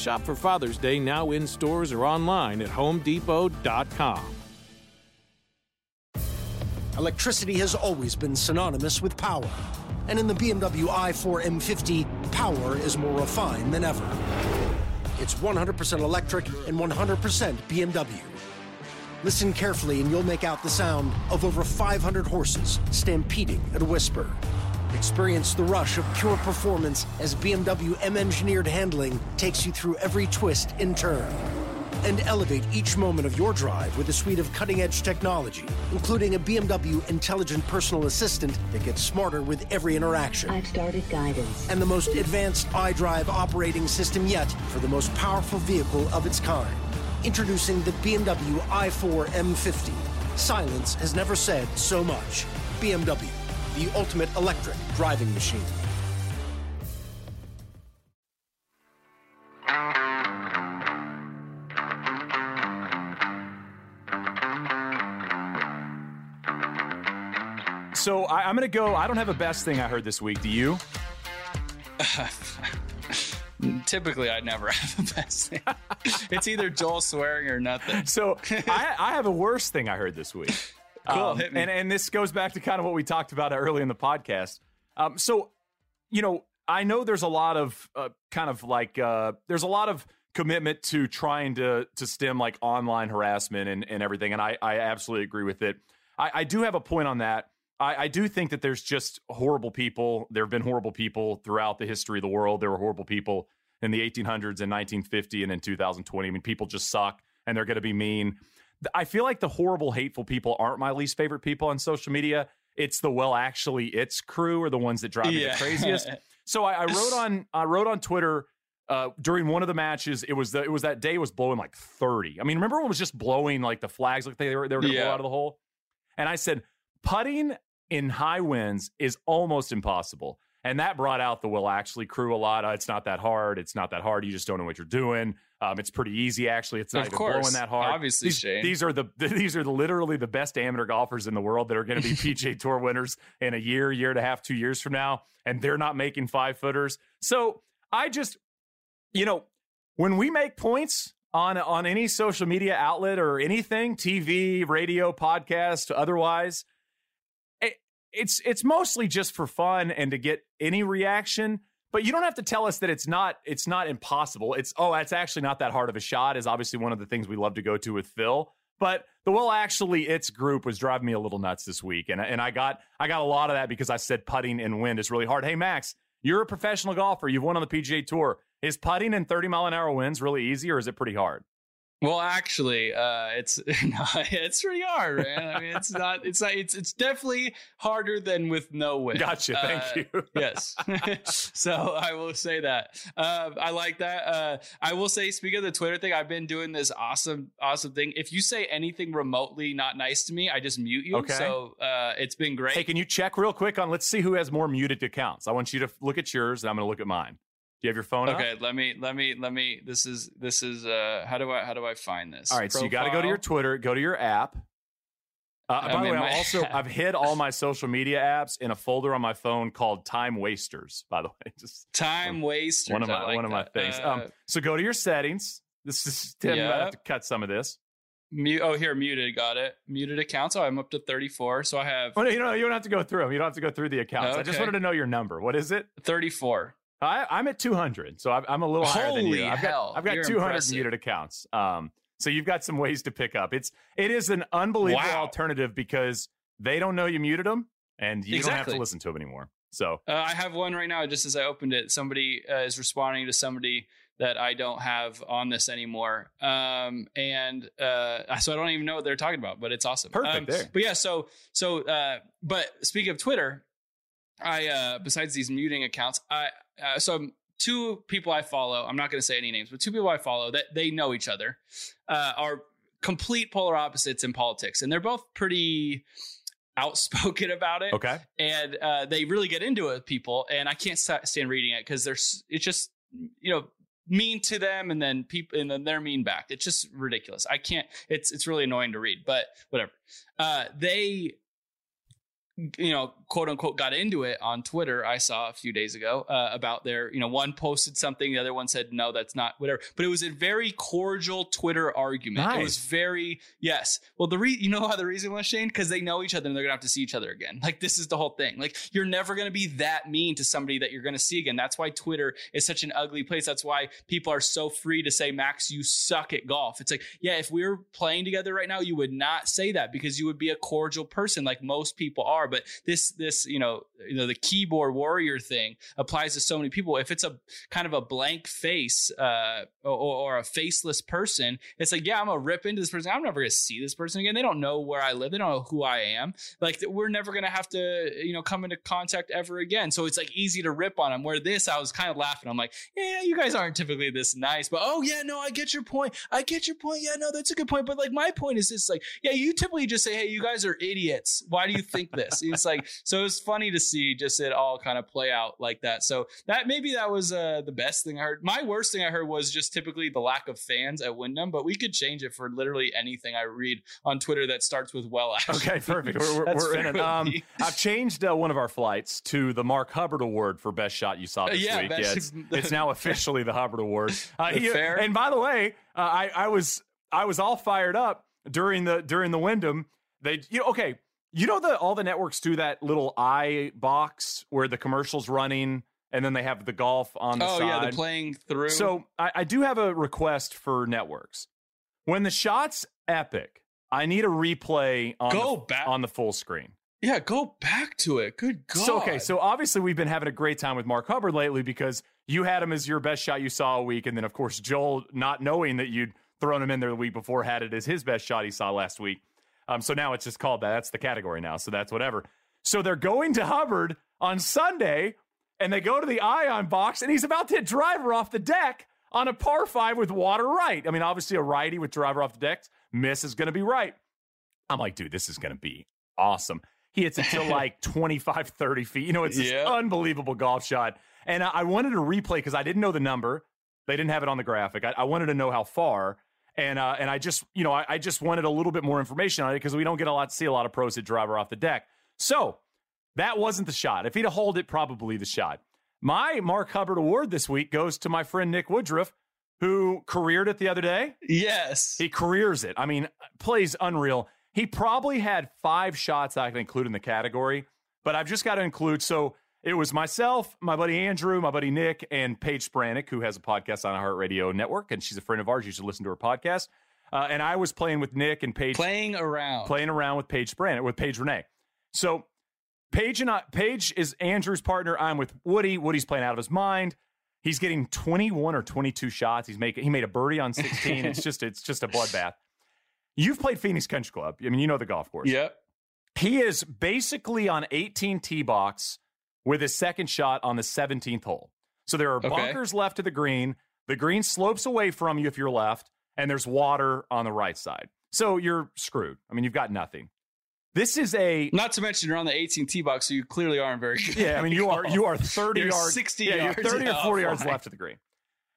Shop for Father's Day now in stores or online at homedepot.com. Electricity has always been synonymous with power. And in the BMW i4 M50, power is more refined than ever. It's 100% electric and 100% BMW. Listen carefully and you'll make out the sound of over 500 horses stampeding at a whisper. Experience the rush of pure performance as BMW M engineered handling takes you through every twist and turn. And elevate each moment of your drive with a suite of cutting edge technology, including a BMW intelligent personal assistant that gets smarter with every interaction. I've started guidance. And the most advanced iDrive operating system yet for the most powerful vehicle of its kind. Introducing the BMW i4 M50. Silence has never said so much. BMW, the ultimate electric driving machine. So I, I'm going to go. I don't have a best thing I heard this week. Do you? Typically, I never have a best thing. it's either Joel swearing or nothing. So I, I have a worst thing I heard this week. Cool, Um. And and this goes back to kind of what we talked about early in the podcast. Um, so, you know, I know there's a lot of uh, kind of like uh, there's a lot of commitment to trying to to stem like online harassment and, and everything, and I I absolutely agree with it. I, I do have a point on that. I, I do think that there's just horrible people. There have been horrible people throughout the history of the world. There were horrible people in the 1800s and 1950 and in 2020. I mean, people just suck and they're going to be mean. I feel like the horrible, hateful people aren't my least favorite people on social media. It's the well, actually, it's crew are the ones that drive me Yeah. the craziest. So I, I wrote on I wrote on Twitter uh, during one of the matches. It was the it was that day it was blowing like 30. I mean, remember when it was just blowing like the flags like they were they were going to blow out of the hole. And I said putting in high winds is almost impossible. And that brought out the will actually crew a lot. Uh, it's not that hard. It's not that hard. You just don't know what you're doing. Um, it's pretty easy actually. It's not Of even course. blowing that hard. Obviously, these, Shane. these are the these are the, literally the best amateur golfers in the world that are going to be PGA Tour winners in a year, year and a half, two years from now, and they're not making five footers. So I just, you know, when we make points on on any social media outlet or anything, TV, radio, podcast, otherwise, it, it's it's mostly just for fun and to get any reaction. But you don't have to tell us that it's not it's not impossible. It's oh, it's actually not that hard of a shot. Is obviously one of the things we love to go to with Phil. But the well, actually, its group was driving me a little nuts this week, and and I got I got a lot of that because I said putting in wind is really hard. Hey Max, you're a professional golfer. You've won on the PGA Tour. Is putting in 30 mile an hour winds really easy, or is it pretty hard? Well, actually, uh, it's no, it's pretty hard, man. I mean, it's not, it's not, it's it's definitely harder than with no wind. Gotcha. Thank Uh, you. yes. so I will say that. Uh, I like that. Uh, I will say, speaking of the Twitter thing, I've been doing this awesome, awesome thing. If you say anything remotely not nice to me, I just mute you. Okay. So uh, it's been great. Hey, can you check real quick on? Let's see who has more muted accounts. I want you to look at yours, and I'm going to look at mine. Do you have your phone up? Okay, let me let me let me. This is this is uh how do I how do I find this? All right, so you got to go to your Twitter, go to your app. Uh, by the way, I'm also. I've hid all my social media apps in a folder on my phone called Time Wasters. By the way, just Time wasters. one of my like one of my things. Uh, um, so go to your settings. This is Tim. Might have to cut some of this. Mute. Oh, here, muted. Got it. Muted accounts. Oh, I'm up to 34. So I have Oh, no, you know, you don't have to go through them. You don't have to go through the accounts. I just wanted to know your number. What is it? 34. I, I'm at 200, so I'm, I'm a little higher than you. I've hell, got I've got you're 200 impressive. muted accounts. Um, so you've got some ways to pick up. It's it is an unbelievable Wow. alternative because they don't know you muted them, and you don't have to listen to them anymore. So uh, I have one right now. Just as I opened it, somebody uh, is responding to somebody that I don't have on this anymore. Um, and uh, so I don't even know what they're talking about, but it's awesome. Perfect. Um, there. But yeah, so so uh, but speaking of Twitter, I uh, besides these muting accounts, I uh, so two people I follow. I'm not going to say any names, but two people I follow that they know each other uh, are complete polar opposites in politics, and they're both pretty outspoken about it. Okay. And uh, they really get into it with people, and I can't stand reading it because there's it's just you know mean to them and then people and then they're mean back it's just ridiculous i can't it's it's really annoying to read but whatever uh they you know, quote unquote, got into it on Twitter. I saw a few days ago uh, about their, you know, one posted something, the other one said no, that's not whatever. But it was a very cordial Twitter argument. Nice. It was very yes. Well, the re- you know how the reason was Shane because they know each other and they're gonna have to see each other again. Like this is the whole thing. Like you're never gonna be that mean to somebody that you're gonna see again. That's why Twitter is such an ugly place. That's why people are so free to say, Max, you suck at golf. It's like, yeah, if we were playing together right now, you would not say that because you would be a cordial person like most people are. But this this you know you know the keyboard warrior thing applies to so many people. If it's a kind of a blank face uh, or, or a faceless person, it's like yeah, I'm gonna rip into this person. I'm never gonna see this person again. They don't know where I live. They don't know who I am. Like we're never gonna have to you know come into contact ever again. So it's like easy to rip on them. Where this, I was kind of laughing. I'm like, yeah, you guys aren't typically this nice, but oh yeah, no, I get your point. I get your point. Yeah, no, that's a good point. But like my point is this: like, yeah, you typically just say, hey, you guys are idiots. Why do you think this? It's like so. It was funny to see just it all kind of play out like that. So that maybe that was uh, the best thing I heard. My worst thing I heard was just typically the lack of fans at Wyndham, but we could change it for literally anything I read on Twitter that starts with well. Ashley. Okay, perfect. We're, we're, we're in it. Um, I've changed uh, one of our flights to the Mark Hubbard Award for best shot you saw this Yeah, week. best- Yeah, it's, it's now officially the Hubbard Award. Uh, he- fair? And by the way, uh, I, I was I was all fired up during the during the Wyndham. They you know, okay. You know the all the networks do that little eye box where the commercials running and then they have the golf on the oh side. yeah, the playing through. So I, I do have a request for networks. When the shot's epic, I need a replay on Go the, back- on the full screen. yeah, go back to it. Good God. So okay, so obviously we've been having a great time with Mark Hubbard lately because you had him as your best shot you saw a week, and then of course Joel, not knowing that you'd thrown him in there the week before, had it as his best shot he saw last week. Um, so now it's just called that. That's the category now. So that's whatever. So they're going to Hubbard on Sunday, and they go to the ion box, and he's about to hit driver off the deck on a par five with water right. I mean, obviously a righty with driver off the deck, miss is going to be right. I'm like, dude, this is going to be awesome. He hits it to like 25, 30 feet. You know, it's this Yeah. unbelievable golf shot. And I, I wanted to replay because I didn't know the number. They didn't have it on the graphic. I, I wanted to know how far. And uh, and I just, you know, I, I just wanted a little bit more information on it because we don't get a lot to see a lot of pros hit driver off the deck. So that wasn't the shot. If he'd have hold it, probably the shot. My Mark Hubbard award this week goes to my friend Nick Woodruff, who careered it the other day. yes, He careers it. I mean, plays unreal. He probably had five shots I can include in the category, but I've just got to include. So it was myself, my buddy Andrew, my buddy Nick, and Paige Spiranac, who has a podcast on iHeartRadio Network, and she's a friend of ours. You should listen to her podcast. Uh, and I was playing with Nick and Paige, playing around. playing around with Paige Spiranac, with Paige Renee. So Paige and I, Paige is Andrew's partner. I'm with Woody. Woody's playing out of his mind. He's getting 21 or 22 shots. He's making he made a birdie on 16. it's just it's just a bloodbath. You've played Phoenix Country Club. I mean, you know the golf course. Yep. He is basically on 18 tee box with his second shot on the 17th hole. So there are Okay. bunkers left to the green. The green slopes away from you if you're left, and there's water on the right side. So you're screwed. I mean, you've got nothing. This is a Not to mention you're on the 18 tee box, so you clearly aren't very good. yeah. I mean, you are you are 30 You're yards, 60 yeah, yards you're 30 or 40 yards oh line. left of the green.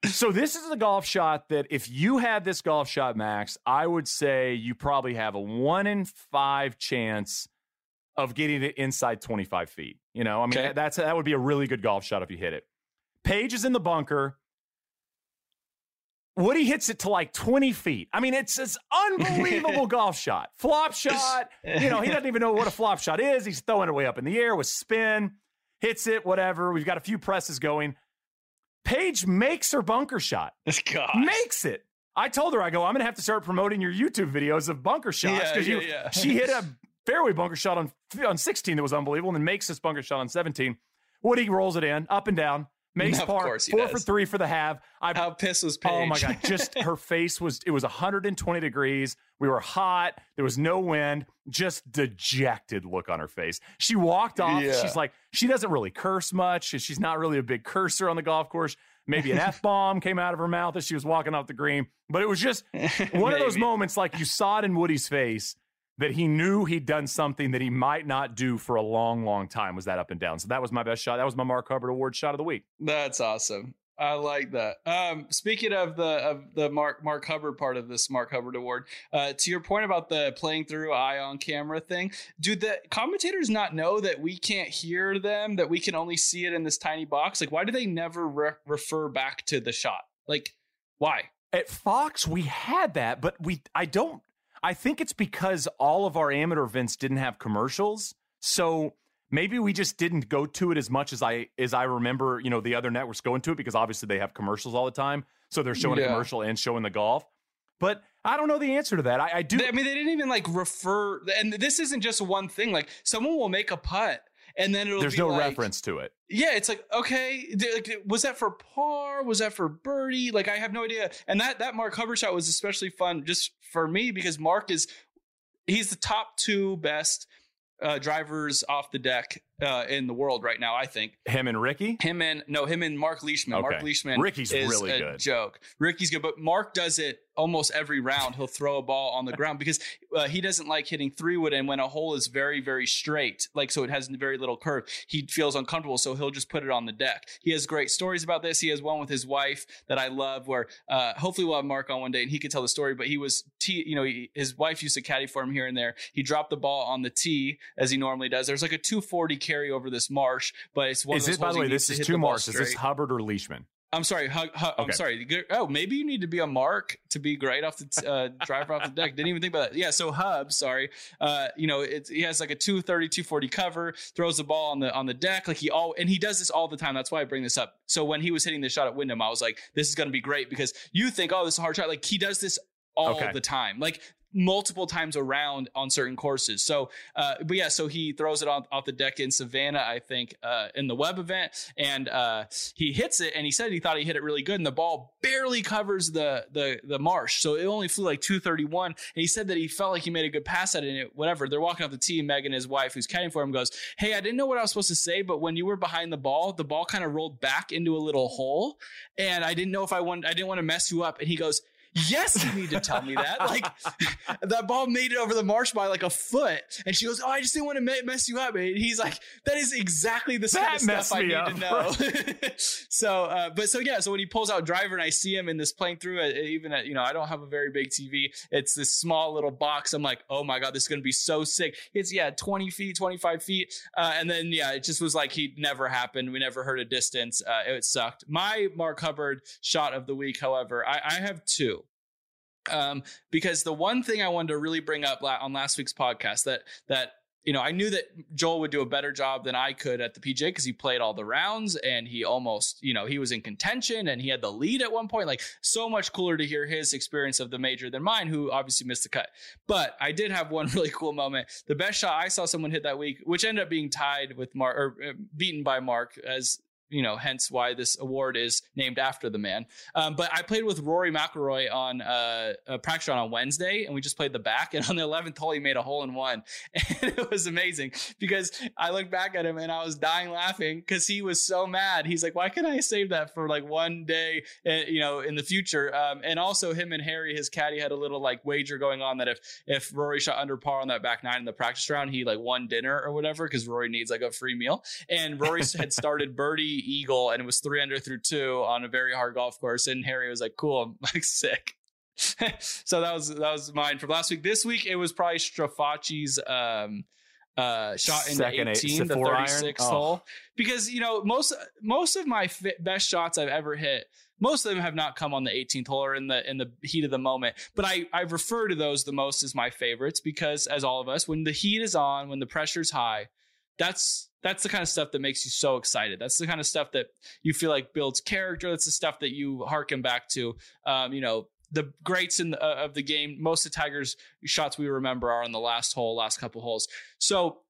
So this is a golf shot that if you had this golf shot, Max, I would say you probably have a one in five chance of getting it inside 25 feet. You know, I mean, Okay. that's that would be a really good golf shot if you hit it. Paige is in the bunker. Woody hits it to like 20 feet. I mean, it's this unbelievable golf shot. Flop shot. You know, he doesn't even know what a flop shot is. He's throwing it way up in the air with spin, hits it, whatever. We've got a few presses going. Paige makes her bunker shot, God. makes it. I told her, I go, I'm going to have to start promoting your YouTube videos of bunker shots Yeah, because yeah, you yeah. she hit a fairway bunker shot on on 16 that was unbelievable, and then makes this bunker shot on 17. Woody rolls it in, up and down. Makes par, four for three for the have. I, How pissed was oh Paige? Oh my god! Just her face was. It was 120 degrees. We were hot. There was no wind. Just dejected look on her face. She walked off. Yeah. She's like, she doesn't really curse much. She's not really a big cursor on the golf course. Maybe an f bomb came out of her mouth as she was walking off the green. But it was just one of those moments, like you saw it in Woody's face, that he knew he'd done something that he might not do for a long, long time. Was that up and down? So that was my best shot. That was my Mark Hubbard Award shot of the week. That's awesome. I like that. Um, speaking of the of the Mark Mark Hubbard part of this Mark Hubbard Award, uh, to your point about the playing through eye on camera thing, do the commentators not know that we can't hear them, that we can only see it in this tiny box? Like, why do they never re- refer back to the shot? Like, why? At Fox, we had that, but we I don't I think it's because all of our amateur events didn't have commercials. So maybe we just didn't go to it as much as I as I remember, you know, the other networks going to it because obviously they have commercials all the time. So they're showing a commercial and showing the golf. But I don't know the answer to that. I, I do I mean, they didn't even like refer, and this isn't just one thing. Like, someone will make a putt, and then it'll there's no like, reference to it. Yeah, it's like okay, like, was that for par? Was that for birdie? Like I have no idea. And that that Mark Hubbard shot was especially fun just for me because Mark is he's the top two best uh, drivers off the deck uh, in the world right now. I think Him and Ricky? him and no him and Mark Leishman. Mark Leishman. Ricky's is really a good. Joke. Ricky's good, but Mark does it almost every round. He'll throw a ball on the ground because uh, he doesn't like hitting three wood, and when a hole is very very straight, like so it has very little curve, he feels uncomfortable, so he'll just put it on the deck. He has great stories about this. He has one with his wife that I love, where uh, hopefully we'll have Mark on one day and he could tell the story. But he was tee, you know, he, his wife used to caddy for him here and there. He dropped the ball on the tee as he normally does. There's like a 240 carry over this marsh, but it's one Is of those it by the way, this is two marks. Is this. Hubbard or Leishman? I'm sorry. Hu- Hu- I'm sorry. Oh, maybe you need to be a mark to be great off the t- uh, driver off the deck. Didn't even think about that. Yeah. So Hub, sorry. Uh, you know, it's, he has like a 230, 240 cover, throws the ball on the on the deck. Like he all and he does this all the time. That's why I bring this up. So when he was hitting the shot at Wyndham, I was like, this is going to be great because you think, oh, this is a hard shot. Like he does this all Okay. the time. Like multiple times around on certain courses. So, uh, but yeah, so he throws it on, off the deck in Savannah, I think, uh, in the web event, and uh, he hits it. And he said he thought he hit it really good, and the ball barely covers the the the marsh, so it only flew like two thirty one. And he said that he felt like he made a good pass at it. And whatever, they're walking off the tee. Megan, his wife, who's caddying for him, goes, "Hey, I didn't know what I was supposed to say, but when you were behind the ball, the ball kind of rolled back into a little hole, and I didn't know if I wanted, I didn't want to mess you up." And he goes. Yes, you need to tell me that. Like that ball made it over the marsh by like a foot, and she goes, "Oh, I just didn't want to mess you up." And he's like, "That is exactly the kind of stuff I need up. to know." so, uh, but so yeah, so when he pulls out driver and I see him in this playing through it, even at you know I don't have a very big TV. It's this small little box. I'm like, oh my god, this is gonna be so sick. It's yeah, 20 feet, 25 feet, uh, and then yeah, it just was like he never happened. We never heard a distance. Uh, it sucked. My Mark Hubbard shot of the week, however, I, I have two um, because the one thing I wanted to really bring up on last week's podcast that that you know I knew that Joel would do a better job than I could at the PJ because he played all the rounds and he almost you know he was in contention and he had the lead at one point. Like so much cooler to hear his experience of the major than mine, who obviously missed the cut. But I did have one really cool moment. The best shot I saw someone hit that week, which ended up being tied with Mark or uh, beaten by Mark as you know, hence why this award is named after the man. Um, but I played with Rory McIlroy on uh, a practice round on Wednesday, and we just played the back. And on the 11th hole, he made a hole in one, and it was amazing because I looked back at him and I was dying laughing because he was so mad. He's like, "Why can't I save that for like one day, uh, you know, in the future?" Um, and also, him and Harry, his caddy, had a little like wager going on that if if Rory shot under par on that back nine in the practice round, he like won dinner or whatever because Rory needs like a free meal. And Rory had started birdie eagle and it was three under through two on a very hard golf course. And Harry was like, cool, I'm like sick. so that was that was mine from last week. This week it was probably Strafaci's um uh shot in Second the eight- 18 the four 36th Oh. hole because you know most most of my fi- best shots I've ever hit most of them have not come on the 18th hole or in the in the heat of the moment but I I refer to those the most as my favorites because as all of us when the heat is on when the pressure's high that's that's the kind of stuff that makes you so excited. That's the kind of stuff that you feel like builds character. That's the stuff that you harken back to. Um, you know, the greats in the, uh, of the game. Most of Tiger's shots we remember are on the last hole, last couple holes. So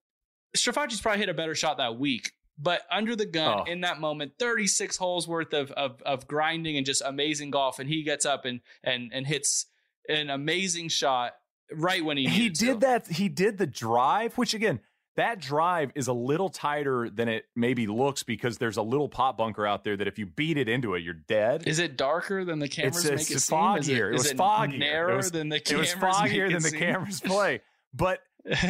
Strafacci's probably hit a better shot that week. But under the gun Oh. in that moment, 36 holes worth of, of of grinding and just amazing golf, and he gets up and and and hits an amazing shot right when he he did to. that. He did the drive, which again, that drive is a little tighter than it maybe looks because there's a little pot bunker out there that if you beat it into it, you're dead. Is it darker than the cameras it's, make it's it seem? foggier. Is it, it was it foggier. narrower it was, than the it cameras was foggier than the seem? cameras play. But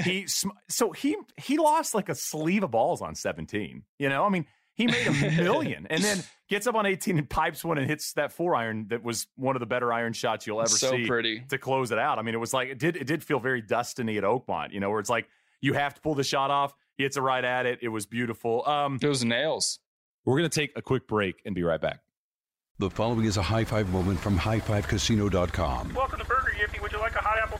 he so he he lost like a sleeve of balls on 17. You know, I mean, he made a million and then gets up on 18 and pipes one and hits that four iron that was one of the better iron shots you'll ever So see pretty. to close it out. I mean, it was like it did it did feel very Destiny at Oakmont, you know, where it's like you have to pull the shot off. He hits it right at it. It was beautiful. Um, it was nails. We're going to take a quick break and be right back. The following is a high five moment from highfivecasino.com. Welcome to Burger Yippee. Would you like a hot apple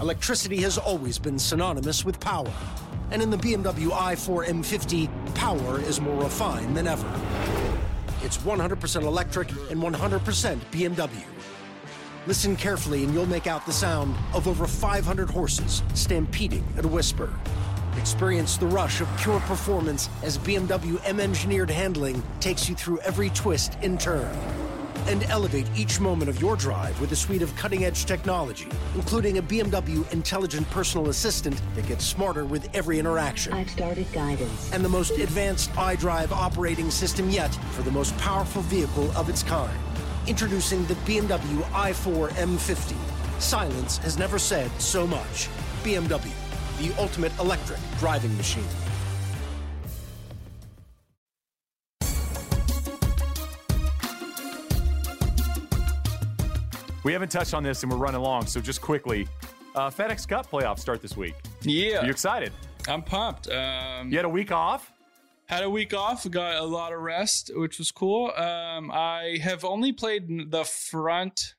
Electricity has always been synonymous with power. And in the BMW i4 M50, power is more refined than ever. It's 100% electric and 100% BMW. Listen carefully and you'll make out the sound of over 500 horses stampeding at a whisper. Experience the rush of pure performance as BMW M engineered handling takes you through every twist and turn. And elevate each moment of your drive with a suite of cutting edge technology, including a BMW intelligent personal assistant that gets smarter with every interaction. I've started guidance. And the most advanced iDrive operating system yet for the most powerful vehicle of its kind. Introducing the BMW i4 M50. Silence has never said so much. BMW, the ultimate electric driving machine. We haven't touched on this and we're running long, so just quickly, uh, FedEx Cup playoffs start this week. Yeah. Are you excited? I'm pumped. Um, you had a week off? Had a week off. Got a lot of rest, which was cool. Um, I have only played the front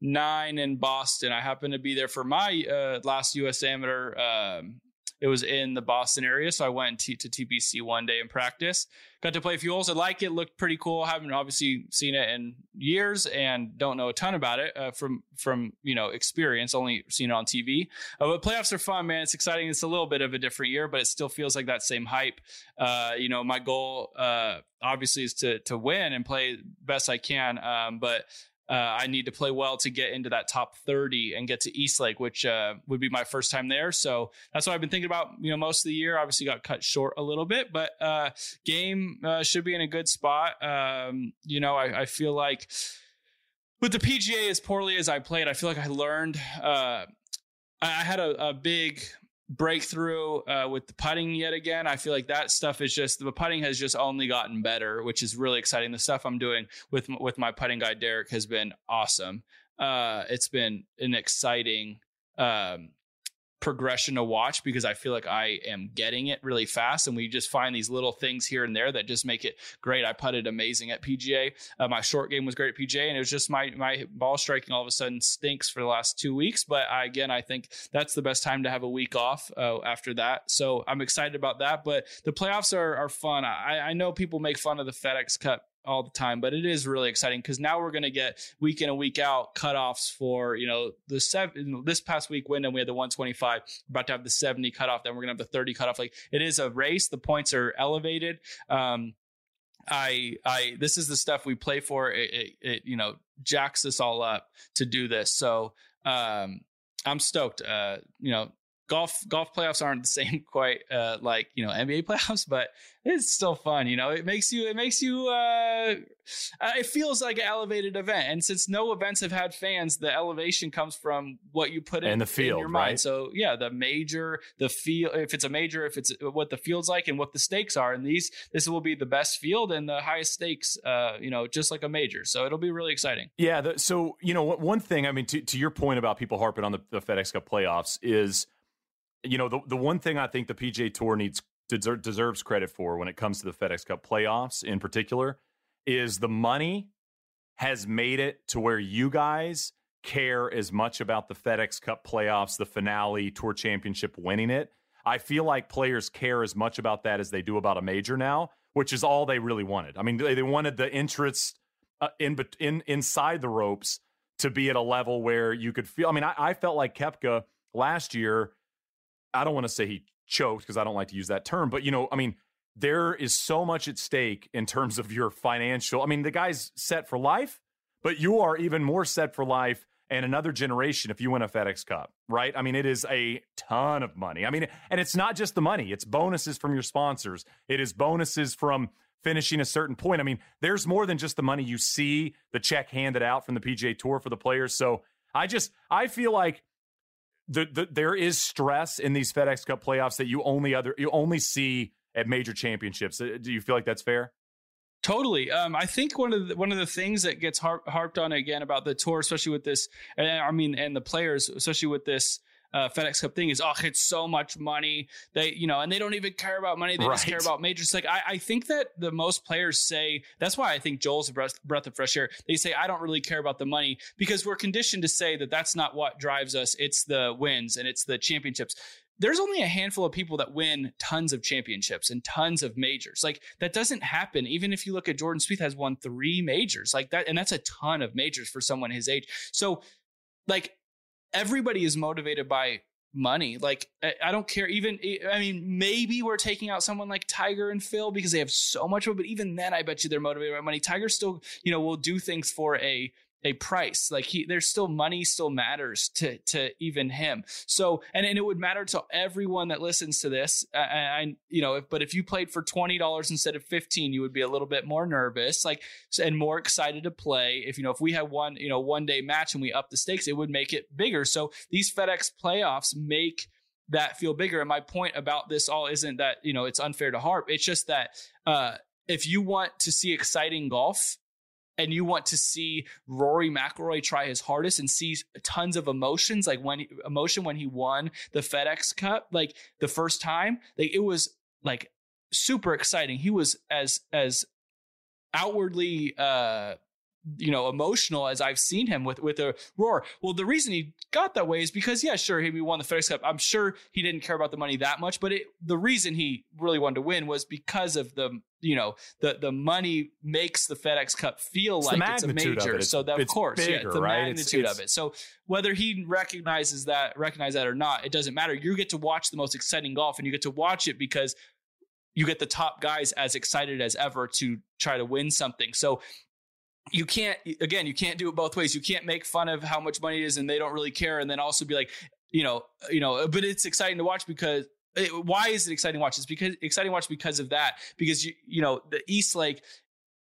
nine in Boston. I happened to be there for my uh, last U.S. Amateur. Um, it was in the Boston area, so I went t- to TPC one day and practice. Got to play fuels. I like it. Looked pretty cool. Haven't obviously seen it in years and don't know a ton about it uh, from from you know experience. Only seen it on TV. Uh, but playoffs are fun, man. It's exciting. It's a little bit of a different year, but it still feels like that same hype. Uh, you know, my goal uh, obviously is to to win and play best I can. Um, but uh, I need to play well to get into that top 30 and get to Eastlake, which uh, would be my first time there. So that's what I've been thinking about, you know, most of the year. Obviously got cut short a little bit, but uh, game uh, should be in a good spot. Um, you know, I, I, feel like with the PGA as poorly as I played, I feel like I learned. Uh, I had a, a big breakthrough uh, with the putting yet again. I feel like that stuff is just the putting has just only gotten better, which is really exciting. The stuff I'm doing with with my putting guy Derek has been awesome. Uh, it's been an exciting um, progression to watch because I feel like I am getting it really fast, and we just find these little things here and there that just make it great. I putted amazing at PGA. Uh, my short game was great at PGA, and it was just my my ball striking all of a sudden stinks for the last two weeks. But I, again, I think that's the best time to have a week off uh, after that. So I'm excited about that. But the playoffs are are fun. I, I know people make fun of the FedEx Cup all the time, but it is really exciting because now we're going to get week in and week out cutoffs for you know the seven. This past week Wyndham we had the 125. We're about to have the 70 cutoff. Then we're going to have the 30 cutoff. Like it is a race. The points are elevated. Um, I I this is the stuff we play for. It, it, it, you know jacks us all up to do this. So um, I'm stoked. Uh, you know golf golf playoffs aren't the same quite uh, like you know NBA playoffs, but it's still fun. You know, it makes you it makes you uh, uh, it feels like an elevated event. And since no events have had fans, the elevation comes from what you put in, and the field, in your mind. right? So yeah, the major, the field. If it's a major, if it's what the field's like and what the stakes are, and these this will be the best field and the highest stakes. Uh, you know, just like a major. So it'll be really exciting. Yeah. The, so you know, one thing. I mean, to, to your point about people harping on the, the FedEx Cup playoffs is you know, the, the one thing I think the PGA Tour needs deser- deserves credit for when it comes to the FedEx Cup playoffs in particular is the money has made it to where you guys care as much about the FedEx Cup playoffs, the finale, Tour Championship, winning it. I feel like players care as much about that as they do about a major now, which is all they really wanted. I mean, they, they wanted the interest uh, in, in inside the ropes to be at a level where you could feel. I mean, I, I felt like Koepka last year I don't want to say he choked because I don't like to use that term, but you know, I mean, there is so much at stake in terms of your financial. I mean, the guy's set for life, but you are even more set for life and another generation if you win a FedEx Cup, right? I mean, it is a ton of money. I mean, and it's not just the money, it's bonuses from your sponsors, it is bonuses from finishing a certain point. I mean, there's more than just the money you see the check handed out from the PGA Tour for the players. So I just, I feel like the, the, there is stress in these FedEx Cup playoffs that you only other you only see at major championships. Uh, do you feel like that's fair? Totally. Um, I think one of the, one of the things that gets harp, harped on again about the tour, especially with this, and I mean, and the players, especially with this uh, FedEx Cup thing is, oh, it's so much money. They, you know, and they don't even care about money. They right. just care about majors. Like, I, I, think that the most players say, that's why I think Joel's a breath, breath of fresh air. They say, I don't really care about the money because we're conditioned to say that that's not what drives us. It's the wins and it's the championships there's only a handful of people that win tons of championships and tons of majors. Like that doesn't happen. Even if you look at Jordan Spieth has won three majors like that, and that's a ton of majors for someone his age. So, like everybody is motivated by money. Like I don't care. Even I mean, maybe we're taking out someone like Tiger and Phil because they have so much. But even then, I bet you they're motivated by money. Tiger still, you know, will do things for a a price. Like he, there's still money still matters to to even him. So and and it would matter to everyone that listens to this. I, I you know, if, but if you played for twenty dollars instead of fifteen, you would be a little bit more nervous, like and more excited to play. If you know, if we had one you know one day match and we up the stakes, it would make it bigger. So these FedEx playoffs make that feel bigger. And my point about this all isn't that you know it's unfair to harp. It's just that uh, if you want to see exciting golf and you want to see Rory McIlroy try his hardest and see tons of emotions, like when emotion when he won the FedEx Cup, like the first time, like it was like super exciting. He was as as outwardly uh you know emotional as I've seen him with with a roar. Well, the reason he got that way is because yeah, sure he won the FedEx Cup. I'm sure he didn't care about the money that much, but it, the reason he really wanted to win was because of the you know the the money makes the FedEx Cup feel it's like it's a major. It. So that of course, bigger, yeah, the right? magnitude it's, of it. So whether he recognizes that recognize that or not, it doesn't matter. You get to watch the most exciting golf, and you get to watch it because you get the top guys as excited as ever to try to win something. So you can't again you can't do it both ways you can't make fun of how much money it is and they don't really care and then also be like you know you know but it's exciting to watch because it, why is it exciting watch? It's because exciting watch because of that because you you know the east lake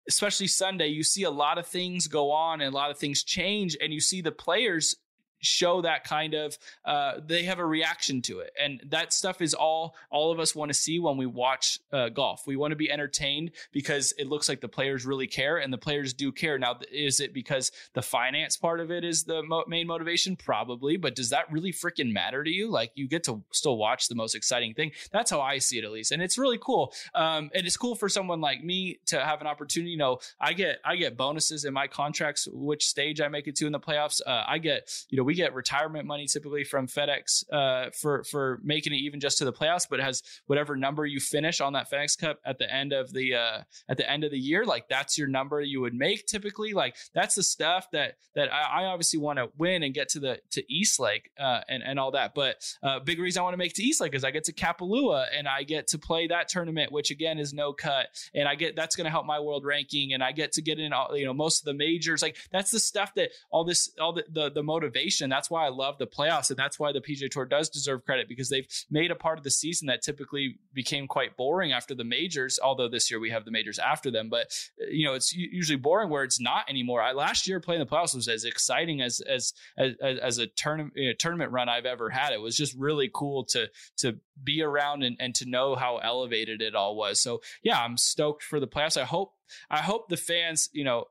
especially sunday you see a lot of things go on and a lot of things change and you see the players show that kind of uh, they have a reaction to it. And that stuff is all all of us want to see when we watch uh, golf. We want to be entertained because it looks like the players really care and the players do care. Now is it because the finance part of it is the mo- main motivation? Probably but does that really freaking matter to you? Like you get to still watch the most exciting thing. That's how i see it at least and it's really cool. Um, and it's cool for someone like me to have an opportunity you know i get i get bonuses in my contracts which stage i make it to in the playoffs. Uh, i get you know we get retirement money typically from FedEx uh, for for making it even just to the playoffs, but has whatever number you finish on that FedEx Cup at the end of the uh, at the end of the year, like that's your number you would make typically. Like that's the stuff that that I, I obviously want to win and get to the to East Lake uh, and and all that. But uh, big reason I want to make to East Lake is I get to Kapalua and I get to play that tournament, which again is no cut, and I get that's going to help my world ranking, and I get to get in all you know most of the majors. Like that's the stuff that all this all the the, the motivation. That's why I love the playoffs, and that's why the PGA Tour does deserve credit because they've made a part of the season that typically became quite boring after the majors. Although this year we have the majors after them, but uh, you know it's usually boring where it's not anymore. I last year playing the playoffs was as exciting as as as, as a tournament you uh, know, tournament run I've ever had. It was just really cool to to be around and, and to know how elevated it all was. So yeah, I'm stoked for the playoffs. I hope I hope the fans, you know,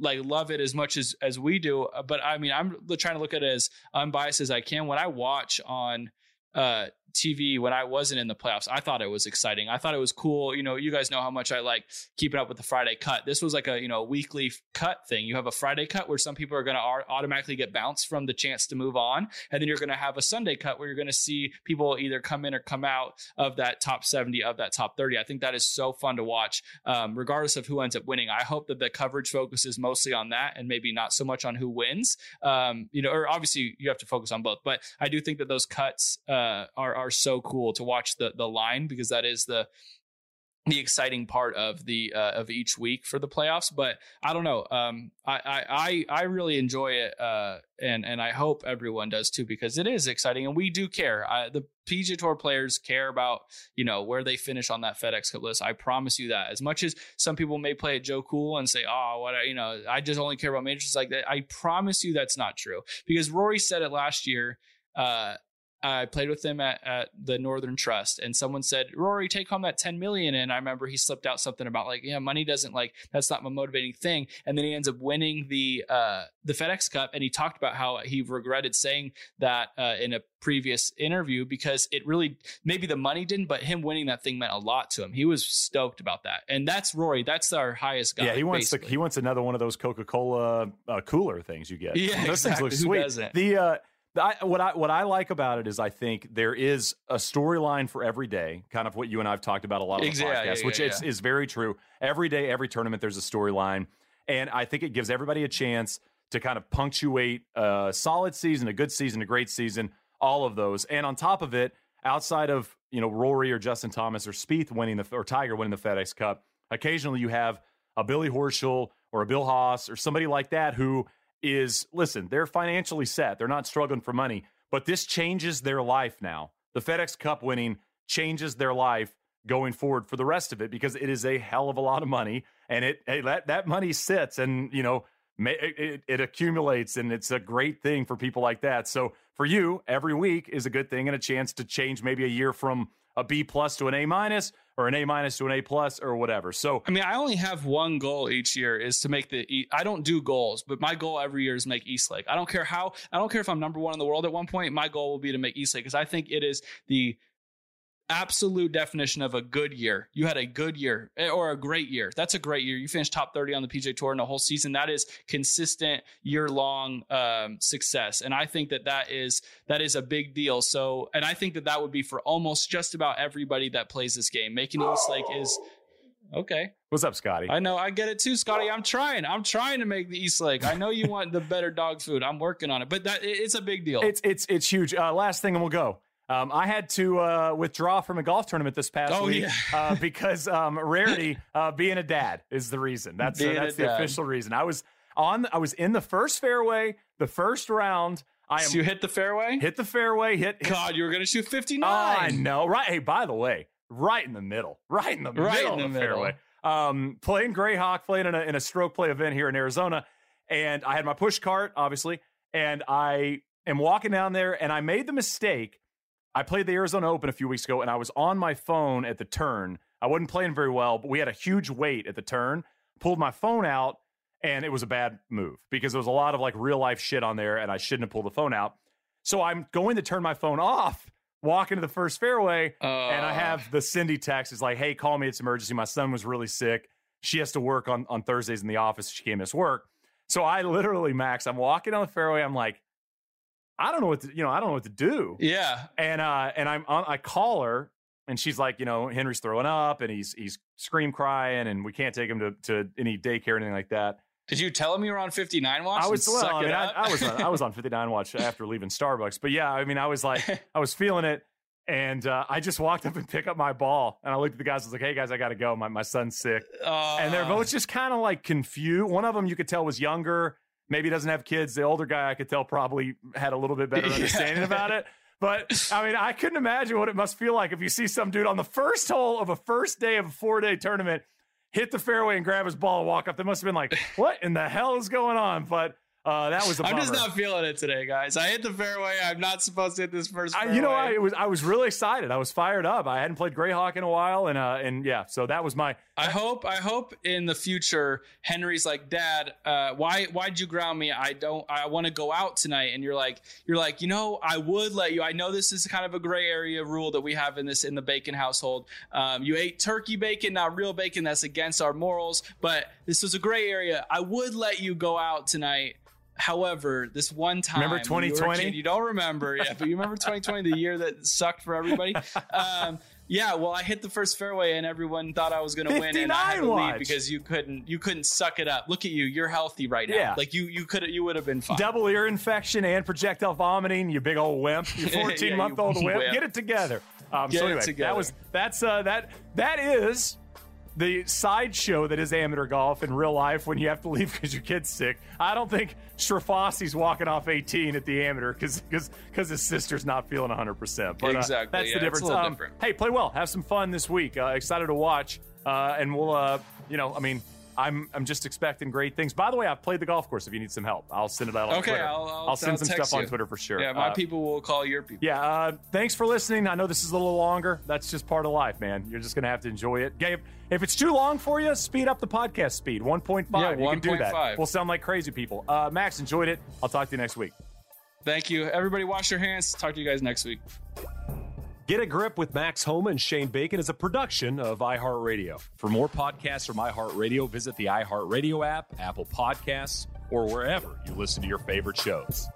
like love it as much as as we do. Uh, but I mean, I'm trying to look at it as unbiased as I can. When I watch on uh, TV when I wasn't in the playoffs. I thought it was exciting. I thought it was cool. You know, you guys know how much I like keeping up with the Friday cut. This was like a, you know, weekly cut thing. You have a Friday cut where some people are going to automatically get bounced from the chance to move on. And then you're going to have a Sunday cut where you're going to see people either come in or come out of that top 70, of that top 30. I think that is so fun to watch, um, regardless of who ends up winning. I hope that the coverage focuses mostly on that and maybe not so much on who wins. Um, you know, or obviously you have to focus on both, but I do think that those cuts uh, are, are so cool to watch the the line because that is the the exciting part of the uh, of each week for the playoffs. But I don't know. Um, I, I I really enjoy it, uh, and and I hope everyone does too because it is exciting and we do care. I, the PGA Tour players care about you know where they finish on that FedEx Cup list. I promise you that. As much as some people may play it Joe Cool and say, "Oh, what you know, I just only care about majors like that," I promise you that's not true because Rory said it last year. Uh, I played with him at, at the Northern Trust, and someone said, "Rory, take home that ten million. And I remember he slipped out something about like, "Yeah, money doesn't like that's not my motivating thing." And then he ends up winning the uh, the FedEx Cup, and he talked about how he regretted saying that uh, in a previous interview because it really maybe the money didn't, but him winning that thing meant a lot to him. He was stoked about that, and that's Rory. That's our highest guy. Yeah, he wants the, he wants another one of those Coca Cola uh, cooler things you get. Yeah, those exactly. things look Who sweet. doesn't? The uh, I, what I what I like about it is I think there is a storyline for every day, kind of what you and I've talked about a lot on the Exa- yeah, yeah, which yeah, is, is very true. Every day, every tournament, there's a storyline, and I think it gives everybody a chance to kind of punctuate a solid season, a good season, a great season, all of those. And on top of it, outside of you know Rory or Justin Thomas or Spieth winning the or Tiger winning the FedEx Cup, occasionally you have a Billy Horschel or a Bill Haas or somebody like that who is listen, they're financially set. They're not struggling for money, but this changes their life now. The FedEx Cup winning changes their life going forward for the rest of it because it is a hell of a lot of money and it hey, that that money sits and you know it, it, it accumulates and it's a great thing for people like that. So for you, every week is a good thing and a chance to change maybe a year from a B plus to an A minus or an A minus to an A plus or whatever. So I mean, I only have one goal each year is to make the. I don't do goals, but my goal every year is make East Lake. I don't care how. I don't care if I'm number one in the world at one point. My goal will be to make East Lake because I think it is the absolute definition of a good year. You had a good year eh, or a great year. That's a great year. You finished top 30 on the PGA Tour in a whole season. That is consistent year long um, success. And I think that that is that is a big deal. So, and I think that that would be for almost just about everybody that plays this game. Making East Lake is okay. what's up, Scotty? I know I get it too, Scotty. I'm trying. I'm trying to make the East Lake. I know you want the better dog food. I'm working on it, but that it's a big deal. It's it's it's huge. Uh, last thing, and we'll go. Um, I had to uh, withdraw from a golf tournament this past Oh, week yeah. uh, because um, Rarity uh, being a dad is the reason. That's uh, that's the dad. official reason. I was on. I was in the first fairway, the first round. I am So you hit the fairway. hit the fairway. Hit. God, you were gonna shoot 59. I know, right? Hey, by the way, right in the middle, right in the Right middle in of the the middle. fairway. Um, playing Grayhawk, playing in a, in a stroke play event here in Arizona, and I had my push cart, obviously, and I am walking down there, and I made the mistake. I played the Arizona Open a few weeks ago, and I was on my phone at the turn. I wasn't playing very well, but we had a huge wait at the turn. Pulled my phone out, and it was a bad move because there was a lot of like real life shit on there, and I shouldn't have pulled the phone out. So I'm going to turn my phone off, walk into the first fairway, and I Uh. have the Cindy text is like, "Hey, call me. It's emergency. My son was really sick. She has to work on on Thursdays in the office. She can't miss work." So I literally, Max, I'm walking on the fairway. I'm like, I don't know what to, you know, I don't know what to do. Yeah. And uh, and I'm on, I call her, and she's like, you know, Henry's throwing up, and he's he's scream crying, and we can't take him to to any daycare or anything like that. Did you tell him you were on 59 watch? I was well, I, mean, I? I was on, I was on 59 watch after leaving Starbucks, but yeah, I mean, I was like, I was feeling it, and uh, I just walked up and picked up my ball, and I looked at the guys. I was like, "Hey guys, I got to go. My my son's sick," and they're Uh, both just kind of like confused. One of them you could tell was younger, maybe he doesn't have kids. The older guy I could tell probably had a little bit better Yeah. understanding about it. But I mean, I couldn't imagine what it must feel like if you see some dude on the first hole of a first day of a four day tournament hit the fairway and grab his ball and walk up. They must have been like, "What in the hell is going on?" But uh, that was a I'm just not feeling it today, guys. I hit the fairway. I'm not supposed to hit this first. I, you know, I was I was really excited. I was fired up. I hadn't played Grayhawk in a while, and uh, and yeah, so that was my. I hope I hope in the future Henry's like, Dad, uh, why why'd you ground me? I don't I want to go out tonight. And you're like, you're like, you know, I would let you. I know this is kind of a gray area rule that we have in this in the bacon household. Um, you ate turkey bacon, not real bacon. That's against our morals. But this was a gray area. I would let you go out tonight. However, this one time, Remember when you 2020? kid, you don't remember, yeah, but you remember 2020, the year that sucked for everybody. Um, yeah, well, I hit the first fairway and everyone thought I was going to win, and I had to 59 leave because you couldn't you couldn't suck it up. Look at you, you're healthy right now. Yeah. like you you could you would have been fine. Double ear infection and projectile vomiting. You big old wimp. You Yeah, 14 you month old wimp. wimp. Get it together. Um, Get so it anyway, together. that was that's uh, that that is the sideshow that is amateur golf in real life when you have to leave because your kid's sick. I don't think Strafaci's walking off 18 at the amateur because because his sister's not feeling 100. percent But uh, Exactly, that's yeah, the difference. Um. Hey, play well. Have some fun this week. Uh, excited to watch. Uh, and we'll uh, you know, I mean. I'm I'm just expecting great things. By the way, I've played the golf course. If you need some help, I'll send it out on Okay, Twitter. I'll- I'll- send I'll some stuff on. Twitter for sure. Yeah, my Uh, people will call your people. yeah, uh, thanks for listening. I know this is a little longer. That's just part of life, man. You're just going to have to enjoy it. Gabe, if it's too long for you, speed up the podcast speed. 1.5. Yeah, you can do that. 1.5. We'll sound like crazy people. Uh, Max, enjoyed it. I'll talk to you next week. Thank you, everybody. Wash your hands. Talk to you guys next week. Get a Grip with Max Homa and Shane Bacon is a production of iHeartRadio. For more podcasts from iHeartRadio, visit the iHeartRadio app, Apple Podcasts, or wherever you listen to your favorite shows.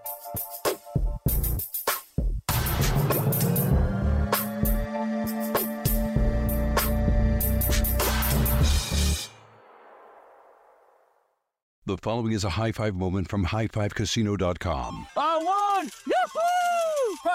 The following is a high five moment from highfivecasino.com. I won! Yahoo!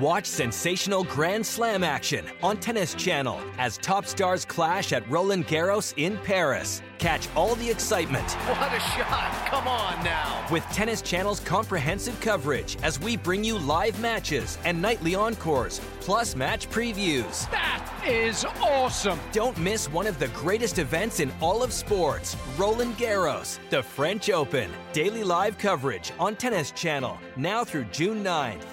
Watch sensational Grand Slam action on Tennis Channel as top stars clash at Roland Garros in Paris. Catch all the excitement What a shot! Come on now. with Tennis Channel's comprehensive coverage as we bring you live matches and nightly encores, plus match previews. That is awesome. Don't miss one of the greatest events in all of sports Roland Garros, the French Open. Daily live coverage on Tennis Channel now through June 9th.